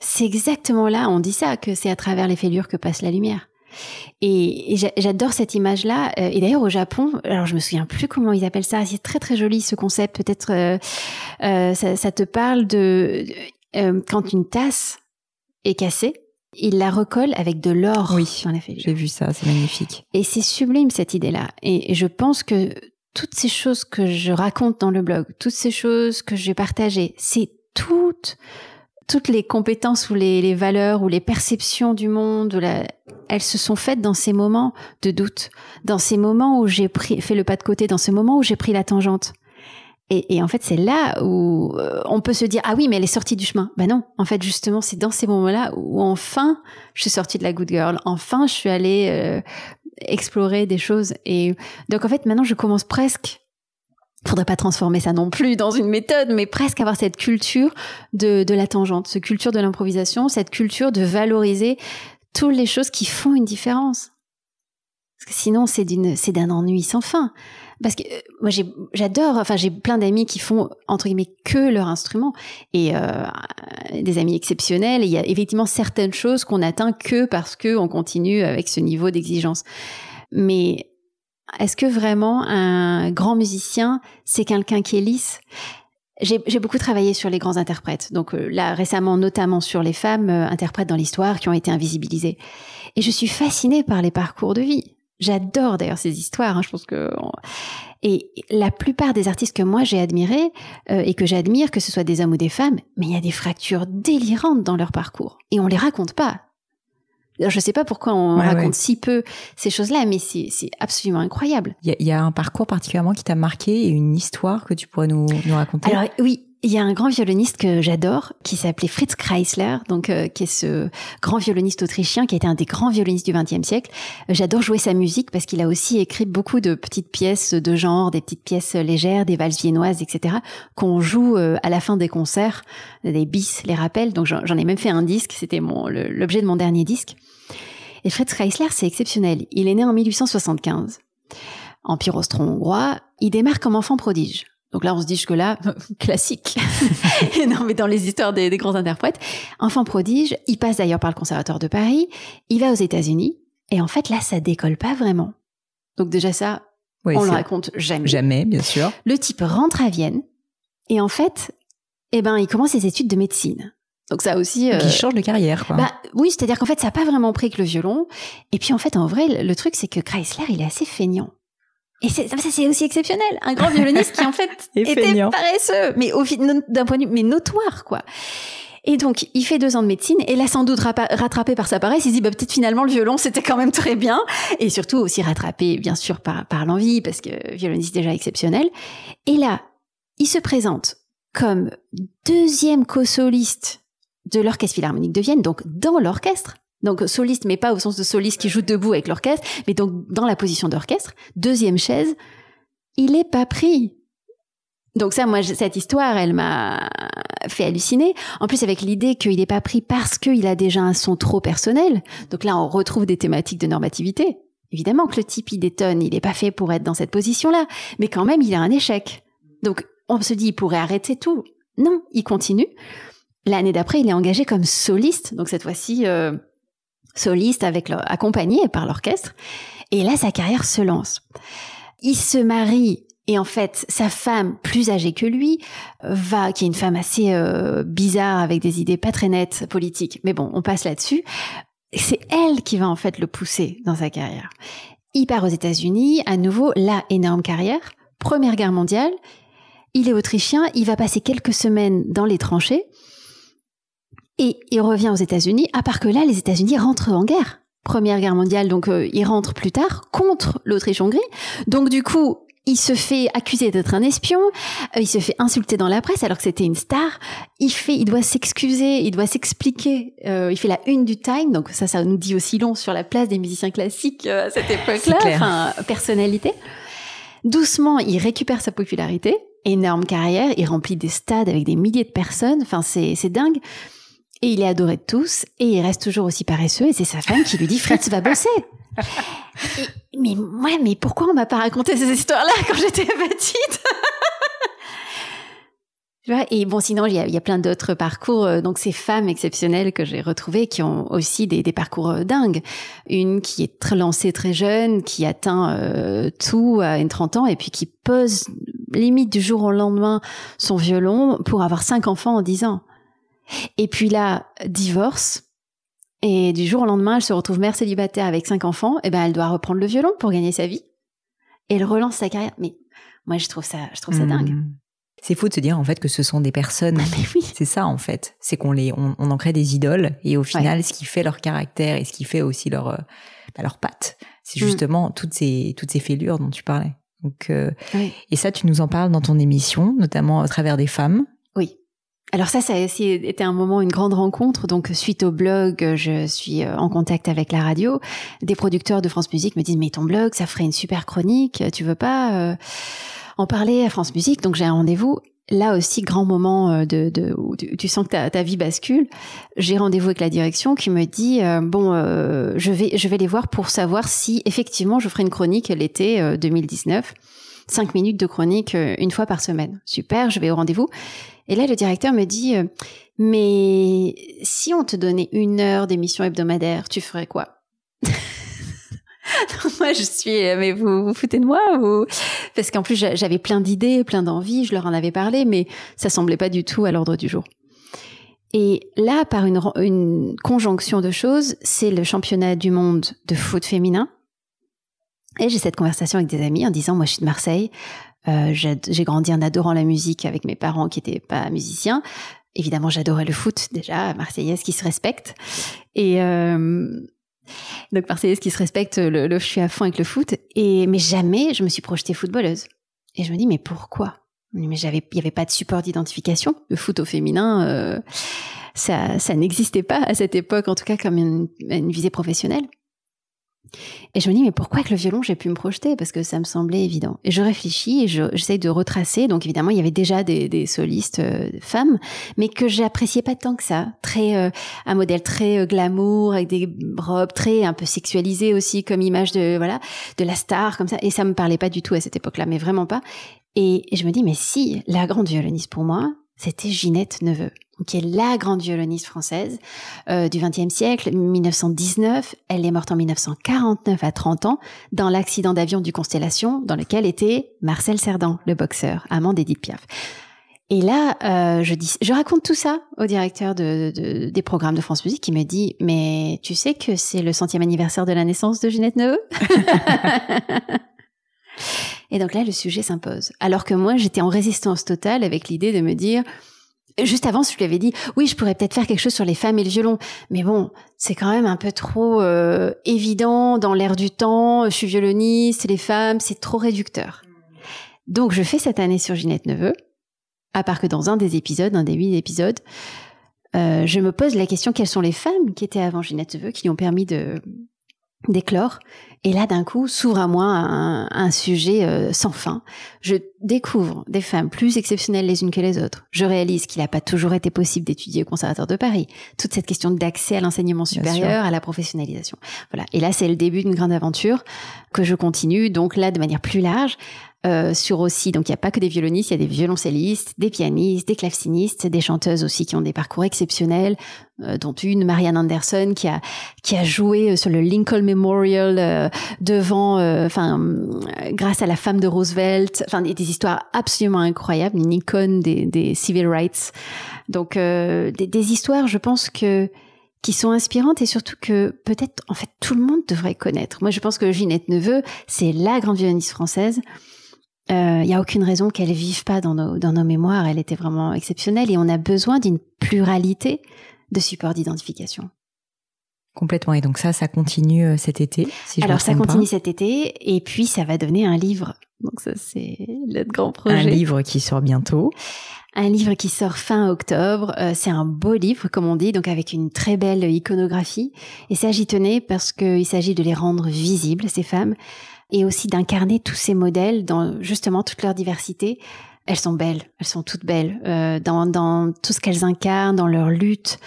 c'est exactement là, on dit ça, que c'est à travers les fêlures que passe la lumière. Et, j'adore cette image-là. Euh, et d'ailleurs, au Japon, alors je me souviens plus comment ils appellent ça. C'est très très joli ce concept. Peut-être euh, euh, ça, ça, te parle de euh, quand une tasse est cassée, il la recolle avec de l'or oui, J'ai vu ça, c'est magnifique. Et c'est sublime cette idée-là. Et, et je pense que toutes ces choses que je raconte dans le blog, toutes ces choses que j'ai partagées, c'est toutes toutes les compétences ou les, valeurs ou les perceptions du monde, elles se sont faites dans ces moments de doute, dans ces moments où j'ai pris, fait le pas de côté, dans ce moment où j'ai pris la tangente. Et, et en fait, c'est là où euh, on peut se dire ah oui, mais elle est sortie du chemin. Ben non, en fait, justement, c'est dans ces moments-là où enfin je suis sortie de la good girl. Enfin, je suis allée euh, explorer des choses. Et donc en fait, maintenant, je commence presque faudrait pas transformer ça non plus dans une méthode, mais presque avoir cette culture de, de la tangente, cette culture de l'improvisation, cette culture de valoriser toutes les choses qui font une différence. Parce que sinon, c'est d'une, c'est d'un ennui sans fin. Parce que euh, moi, j'adore, enfin, j'ai plein d'amis qui font entre guillemets que leur instrument et euh, des amis exceptionnels. Il y a effectivement certaines choses qu'on atteint que parce que on continue avec ce niveau d'exigence. Mais est-ce que vraiment un grand musicien, c'est quelqu'un qui est lisse? J'ai beaucoup travaillé sur les grands interprètes, donc euh, là récemment notamment sur les femmes euh, interprètes dans l'histoire qui ont été invisibilisées. Et je suis fascinée par les parcours de vie. J'adore d'ailleurs ces histoires. Hein, je pense que et la plupart des artistes que moi j'ai admirés euh, et que j'admire, que ce soit des hommes ou des femmes, mais il y a des fractures délirantes dans leur parcours et on les raconte pas. Je ne sais pas pourquoi on raconte si peu ces choses-là, mais c'est absolument incroyable. Il y, y, a un parcours particulièrement qui t'a marqué et une histoire que tu pourrais nous, nous raconter? Alors oui, il y a un grand violoniste que j'adore, qui s'appelait Fritz Kreisler, donc euh, qui est ce grand violoniste autrichien, qui a été un des grands violonistes du XXe siècle. J'adore jouer sa musique parce qu'il a aussi écrit beaucoup de petites pièces de genre, des petites pièces légères, des valses viennoises, etc., qu'on joue euh, à la fin des concerts, des bis, les rappels. Donc j'en ai même fait un disque, c'était l'objet de mon dernier disque. Et Fritz Kreisler, c'est exceptionnel. Il est né en 1875. Empire austro-hongrois, il démarre comme enfant prodige. Donc là, on se dit que là, <laughs> classique. <laughs> non, mais dans les histoires des, grands interprètes, enfant prodige, il passe d'ailleurs par le Conservatoire de Paris, il va aux États-Unis, et en fait, là, ça décolle pas vraiment. Donc déjà ça, on le raconte jamais. Jamais, bien sûr. Le type rentre à Vienne, et en fait, eh ben, il commence ses études de médecine. Donc ça aussi. Euh... Qui change de carrière, quoi. Bah oui, c'est-à-dire qu'en fait, ça n'a pas vraiment pris que le violon. Et puis en fait, en vrai, le truc, c'est que Chrysler, il est assez feignant. Et ça, c'est aussi exceptionnel. Un grand violoniste qui, en fait, <laughs> était paresseux, mais au d'un point de vue, mais notoire, quoi. Et donc, il fait deux ans de médecine, et là, sans doute rattrapé par sa paresse, il se dit, bah, peut-être finalement, le violon, c'était quand même très bien. Et surtout, aussi rattrapé, bien sûr, par, par l'envie, parce que violoniste déjà exceptionnel. Et là, il se présente comme deuxième co-soliste de l'Orchestre Philharmonique de Vienne, donc dans l'orchestre. Donc soliste, mais pas au sens de soliste qui joue debout avec l'orchestre, mais donc dans la position d'orchestre. Deuxième chaise, il est pas pris. Donc ça, moi, cette histoire, elle m'a fait halluciner. En plus, avec l'idée qu'il n'est pas pris parce qu'il a déjà un son trop personnel. Donc là, on retrouve des thématiques de normativité. Évidemment que le type, il détonne, il n'est pas fait pour être dans cette position-là. Mais quand même, il a un échec. Donc, on se dit, il pourrait arrêter tout. Non, il continue. L'année d'après, il est engagé comme soliste, donc cette fois-ci euh, soliste avec accompagné par l'orchestre. Et là, sa carrière se lance. Il se marie et en fait, sa femme, plus âgée que lui, va, qui est une femme assez euh, bizarre avec des idées pas très nettes politiques. Mais bon, on passe là-dessus. C'est elle qui va en fait le pousser dans sa carrière. Il part aux États-Unis, à nouveau, la énorme carrière. Première guerre mondiale. Il est autrichien. Il va passer quelques semaines dans les tranchées. Et il revient aux États-Unis, à part que là, les États-Unis rentrent en guerre. Première guerre mondiale, donc euh, il rentre plus tard contre l'Autriche-Hongrie. Donc du coup, il se fait accuser d'être un espion, euh, il se fait insulter dans la presse alors que c'était une star. Il fait, il doit s'excuser, il doit s'expliquer. Euh, il fait la une du Time, donc ça, ça nous dit aussi long sur la place des musiciens classiques à cette époque-là, enfin personnalité. Doucement, il récupère sa popularité, énorme carrière, il remplit des stades avec des milliers de personnes. Enfin, c'est c'est dingue. Et il est adoré de tous, et il reste toujours aussi paresseux, et c'est sa femme qui lui dit Fritz va bosser. <laughs> mais moi, mais pourquoi on m'a pas raconté ces histoires-là quand j'étais petite <laughs> tu vois Et bon, sinon, il y a, y a plein d'autres parcours. Euh, donc, ces femmes exceptionnelles que j'ai retrouvées qui ont aussi des, des, parcours euh, dingues. Une qui est très lancée très jeune, qui atteint euh, tout à une 30 ans et puis qui pose limite du jour au lendemain son violon pour avoir cinq enfants en 10 ans. Et puis là, divorce. Et du jour au lendemain, elle se retrouve mère célibataire avec cinq enfants. Et ben, elle doit reprendre le violon pour gagner sa vie. Et elle relance sa carrière. Mais moi, je trouve ça, je trouve ça hmm. dingue. C'est fou de se dire en fait que ce sont des personnes. Ah, oui. C'est ça en fait. C'est qu'on les, on, en crée des idoles et au final, ce qui fait leur caractère et ce qui fait aussi leur, euh, bah, leur patte, c'est hmm. justement toutes ces, toutes ces fêlures dont tu parlais. Donc, euh, et ça, tu nous en parles dans ton émission, notamment à travers des femmes. Alors ça, ça a aussi été un moment, une grande rencontre. Donc suite au blog, je suis euh, en contact avec la radio. Des producteurs de France Musique me disent mais ton blog, ça ferait une super chronique. Tu veux pas euh, en parler à France Musique? Donc j'ai un rendez-vous. Là aussi, grand moment euh, de, de où tu, sens que ta, vie bascule. J'ai rendez-vous avec la direction qui me dit bon, je vais je vais les voir pour savoir si effectivement je ferai une chronique l'été 2019. Cinq minutes de chronique une fois par semaine. Super, je vais au rendez-vous. Et là, le directeur me dit, euh, mais si on te donnait une heure d'émission hebdomadaire, tu ferais quoi? <laughs> Moi, je suis, euh, mais vous vous foutez de moi ou parce qu'en plus j'avais plein d'idées, plein d'envies, je leur en avais parlé, mais ça semblait pas du tout à l'ordre du jour. Et là, par une, une conjonction de choses, c'est le championnat du monde de foot féminin. Et j'ai cette conversation avec des amis en disant, moi, je suis de Marseille, euh, j'ai grandi en adorant la musique avec mes parents qui n'étaient pas musiciens. Évidemment, j'adorais le foot déjà, Marseillaise qui se respecte. Et euh, donc Marseillaise qui se respecte, le, je suis à fond avec le foot. Et mais jamais je me suis projetée footballeuse. Et je me dis mais pourquoi? Mais il n'y avait pas de support d'identification. Le foot au féminin, euh, ça, ça n'existait pas à cette époque, en tout cas comme une, une visée professionnelle. Et je me dis, mais pourquoi avec le violon, j'ai pu me projeter? Parce que ça me semblait évident. Et je réfléchis et j'essaye de retracer. Donc évidemment, il y avait déjà des, solistes euh, femmes, mais que j'appréciais pas tant que ça. Très euh, un modèle très euh, glamour, avec des robes très un peu sexualisées aussi, comme image de voilà de la star comme ça. Et ça me parlait pas du tout à cette époque-là, mais vraiment pas. Et je me dis, mais si la grande violoniste pour moi, c'était Ginette Neveu, qui est la grande violoniste française euh, du XXe siècle, 1919. Elle est morte en 1949 à 30 ans dans l'accident d'avion du Constellation, dans lequel était Marcel Cerdan, le boxeur, amant d'Edith Piaf. Et là, euh, je dis, je raconte tout ça au directeur de, des programmes de France Musique, qui me dit, mais tu sais que c'est le centième anniversaire de la naissance de Ginette Neveu? <laughs> Et donc là, le sujet s'impose. Alors que moi, j'étais en résistance totale avec l'idée de me dire, Juste avant, je lui avais dit, oui, je pourrais peut-être faire quelque chose sur les femmes et le violon. Mais bon, c'est quand même un peu trop euh, évident dans l'air du temps. Je suis violoniste, les femmes, c'est trop réducteur. Donc, je fais cette année sur Ginette Neveu, à part que dans un des épisodes, un des huit épisodes, euh, je me pose la question quelles sont les femmes qui étaient avant Ginette Neveu, qui lui ont permis de d'éclore. Et là, d'un coup, s'ouvre à moi un, sujet euh, sans fin. Je découvre des femmes plus exceptionnelles les unes que les autres. Je réalise qu'il n'a pas toujours été possible d'étudier au Conservatoire de Paris. Toute cette question d'accès à l'enseignement supérieur, à la professionnalisation. Voilà. Et là, c'est le début d'une grande aventure que je continue, donc là, de manière plus large, euh, sur aussi, donc il n'y a pas que des violonistes, il y a des violoncellistes, des pianistes, des clavecinistes, des chanteuses aussi qui ont des parcours exceptionnels, euh, dont une, Marianne Anderson, qui a qui a joué euh, sur le Lincoln Memorial devant, enfin, grâce à la femme de Roosevelt, enfin des, histoires absolument incroyables, une icône des, des civil rights. Donc des, des histoires, je pense que qui sont inspirantes et surtout que peut-être en fait tout le monde devrait connaître. Moi je pense que Ginette Neveu, c'est la grande violoniste française il euh, n'y a aucune raison qu'elle vive pas dans nos, dans nos mémoires. Elle était vraiment exceptionnelle et on a besoin d'une pluralité de supports d'identification. Complètement. Et donc ça, ça continue euh, cet été. Si Alors ça continue cet été et puis ça va donner un livre. Donc ça, c'est notre grand projet. Un livre qui sort bientôt. Un livre qui sort fin octobre. Euh, c'est un beau livre, comme on dit, donc avec une très belle iconographie. Et ça, j'y tenais parce qu'il s'agit de les rendre visibles, ces femmes, et aussi d'incarner tous ces modèles dans justement toute leur diversité. Elles sont belles, elles sont toutes belles euh, dans, tout ce qu'elles incarnent, dans leur lutte.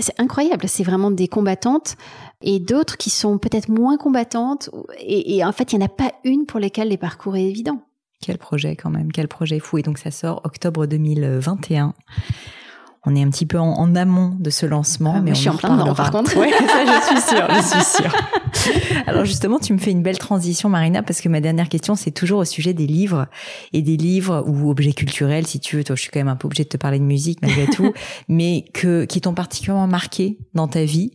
C'est incroyable, c'est vraiment des combattantes et d'autres qui sont peut-être moins combattantes. Et, et en fait, il n'y en a pas une pour lesquelles les parcours est évident. Quel projet quand même, quel projet fou. Et donc ça sort octobre 2021 on est un petit peu en, amont de ce lancement, ah, mais je suis en plein dedans par contre. <laughs> Ouais, ça je suis sûre, je suis sûre. <laughs> Alors justement, tu me fais une belle transition, Marina, parce que ma dernière question, c'est toujours au sujet des livres et des livres ou objets culturels, si tu veux. Toi, je suis quand même un peu obligée de te parler de musique malgré <laughs> tout, mais que qui t'ont particulièrement marqué dans ta vie,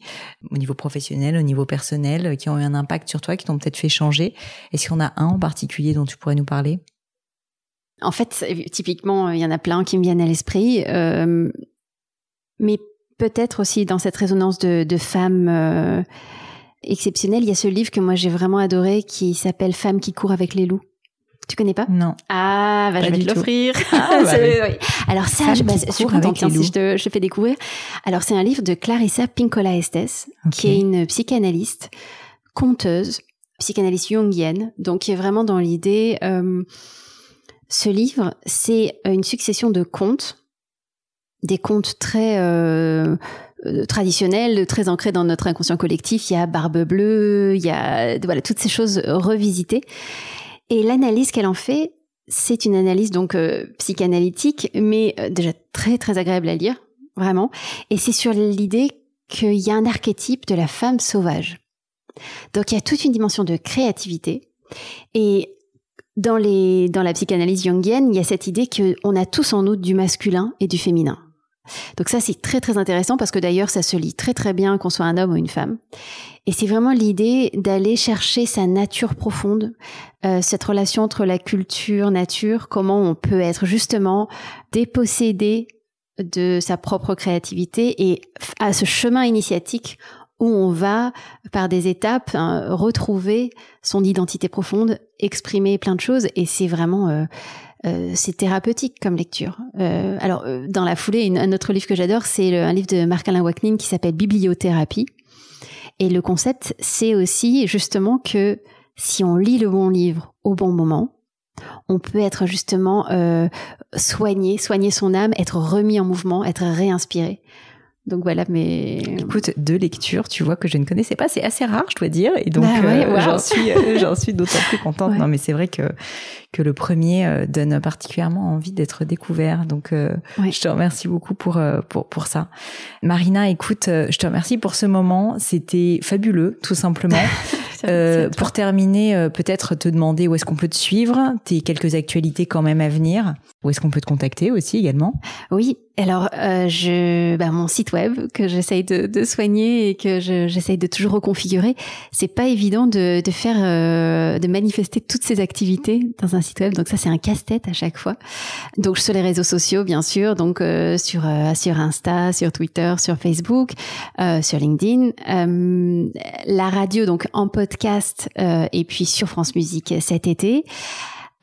au niveau professionnel, au niveau personnel, qui ont eu un impact sur toi, qui t'ont peut-être fait changer. Est-ce qu'il y en a un en particulier dont tu pourrais nous parler? En fait, typiquement, il y en a plein qui me viennent à l'esprit. Euh, mais peut-être aussi dans cette résonance de, de femmes euh, exceptionnelles, il y a ce livre que moi j'ai vraiment adoré qui s'appelle Femmes qui courent avec les loups. Tu connais pas? Non. Ah, bah, je vais te l'offrir. Ah, bah <laughs> oui. Alors ça, je, bah, je suis contente hein, si je te, je fais découvrir. Alors c'est un livre de Clarissa Pinkola Estes, qui est une psychanalyste, conteuse, psychanalyste jungienne, donc qui est vraiment dans l'idée. Euh, ce livre, c'est une succession de contes des contes très euh, euh, traditionnels, très ancrés dans notre inconscient collectif. Il y a Barbe Bleue, il y a voilà toutes ces choses revisitées. Et l'analyse qu'elle en fait, c'est une analyse donc euh, psychanalytique, mais déjà très très agréable à lire, vraiment. Et c'est sur l'idée qu'il y a un archétype de la femme sauvage. Donc il y a toute une dimension de créativité. Et dans, les, dans la psychanalyse jungienne, il y a cette idée qu'on a tous en nous du masculin et du féminin. Donc ça, c'est très très intéressant parce que d'ailleurs, ça se lit très très bien qu'on soit un homme ou une femme. Et c'est vraiment l'idée d'aller chercher sa nature profonde, euh, cette relation entre la culture, nature, comment on peut être justement dépossédé de sa propre créativité et à ce chemin initiatique où on va, par des étapes, hein, retrouver son identité profonde, exprimer plein de choses. Et c'est vraiment... Euh, c'est thérapeutique comme lecture. alors, dans la foulée, un autre livre que j'adore, c'est un livre de Marc-Alain Wacknin qui s'appelle Bibliothérapie. Et le concept, c'est aussi justement que si on lit le bon livre au bon moment, on peut être justement soigné, soigner son âme, être remis en mouvement, être réinspiré. Donc voilà, mais écoute, deux lectures, tu vois que je ne connaissais pas, c'est assez rare, je dois dire, et donc bah euh, j'en suis, euh, j'en suis d'autant plus contente. Non, mais c'est vrai que que le premier euh, donne particulièrement envie d'être découvert. Donc je te remercie beaucoup pour pour pour ça. Marina, écoute, je te remercie pour ce moment, c'était fabuleux, tout simplement. <laughs> Euh, pour terminer, euh, peut-être te demander où est-ce qu'on peut te suivre, tes quelques actualités quand même à venir, où est-ce qu'on peut te contacter aussi également? Oui, alors euh, je, bah, mon site web que j'essaye de, de, soigner et que j'essaye de toujours reconfigurer, c'est pas évident de, de faire, euh, de manifester toutes ces activités dans un site web. Donc ça c'est un casse-tête à chaque fois. Donc sur les réseaux sociaux bien sûr, donc euh, sur sur Insta, sur Twitter, sur Facebook, sur LinkedIn, la radio donc en podcast euh, et puis sur France Musique cet été.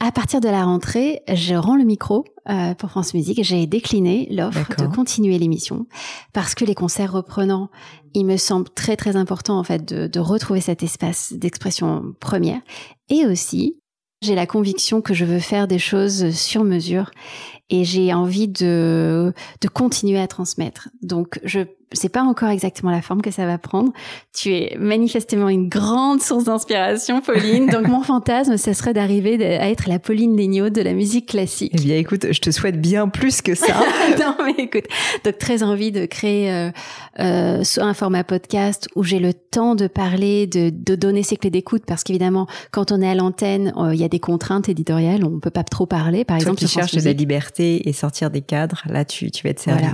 À partir de la rentrée, je rends le micro euh, pour France Musique. J'ai décliné l'offre de continuer l'émission parce que les concerts reprenant, il me semble très très important en fait de, de retrouver cet espace d'expression première. Et aussi, j'ai la conviction que je veux faire des choses sur mesure et j'ai envie de, de continuer à transmettre. Donc, je sais pas encore exactement la forme que ça va prendre. Tu es manifestement une grande source d'inspiration, Pauline. Donc, mon <laughs> fantasme, ce serait d'arriver à être la Pauline Legnaud de la musique classique. Eh bien, écoute, je te souhaite bien plus que ça. <laughs> non, mais écoute, donc très envie de créer euh, euh, un format podcast où j'ai le temps de parler, de, de donner ses clés d'écoute, parce qu'évidemment, quand on est à l'antenne, euh, il y a des contraintes éditoriales, on peut pas trop parler. Par exemple, qui cherche de la liberté et sortir des cadres, là, tu, tu vas être servi.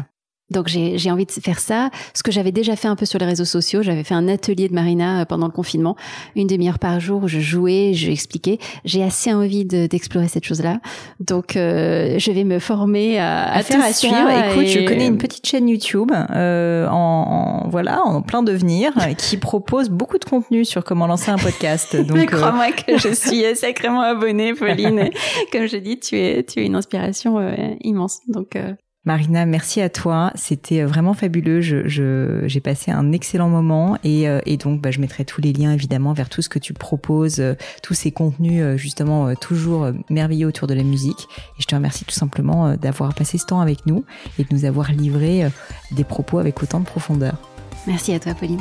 Donc j'ai envie de faire ça. Ce que j'avais déjà fait un peu sur les réseaux sociaux, j'avais fait un atelier de Marina euh, pendant le confinement, une demi-heure par jour où je jouais, je expliquais. J'ai assez envie d'explorer cette chose-là. Donc euh, je vais me former à, à, faire à suivre. Écoute, je connais une petite chaîne YouTube euh, en, voilà en plein devenir qui propose beaucoup de contenu sur comment lancer un podcast. <laughs> Donc Mais crois-moi que je <laughs> suis sacrément abonnée, Pauline. Comme je dis, tu es tu es une inspiration immense. Donc Marina, merci à toi. C'était euh, vraiment fabuleux. Je, j'ai passé un excellent moment et, euh, et donc bah, je mettrai tous les liens évidemment vers tout ce que tu proposes, euh, tous ces contenus justement toujours merveilleux autour de la musique. Et je te remercie tout simplement d'avoir passé ce temps avec nous et de nous avoir livré des propos avec autant de profondeur. Merci à toi, Pauline.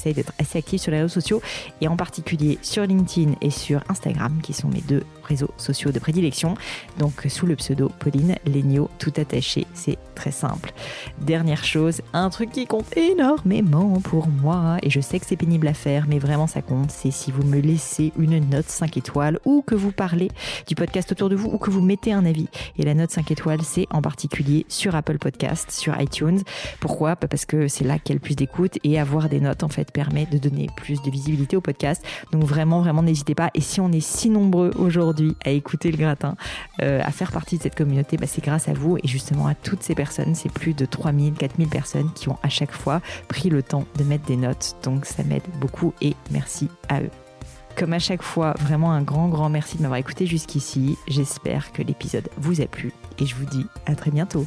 d'être assez actif sur les réseaux sociaux et en particulier sur LinkedIn et sur Instagram qui sont mes deux réseaux sociaux de prédilection. Donc sous le pseudo Pauline Legno, tout attaché, c'est très simple. Dernière chose, un truc qui compte énormément pour moi et je sais que c'est pénible à faire mais vraiment ça compte, c'est si vous me laissez une note 5 étoiles ou que vous parlez du podcast autour de vous ou que vous mettez un avis. Et la note 5 étoiles, c'est en particulier sur Apple Podcast, sur iTunes. Pourquoi? Parce que c'est là qu'il y a le plus d'écoute et avoir des notes en fait permet de donner plus de visibilité au podcast. Donc vraiment, vraiment n'hésitez pas. Et si on est si nombreux à écouter le gratin, euh, à faire partie de cette communauté, bah, c'est grâce à vous et justement à toutes ces personnes. C'est plus de 3000, 4000 personnes qui ont à chaque fois pris le temps de mettre des notes. Donc ça m'aide beaucoup et merci à eux. Comme à chaque fois, vraiment un grand, grand merci de m'avoir écouté jusqu'ici. J'espère que l'épisode vous a plu et je vous dis à très bientôt.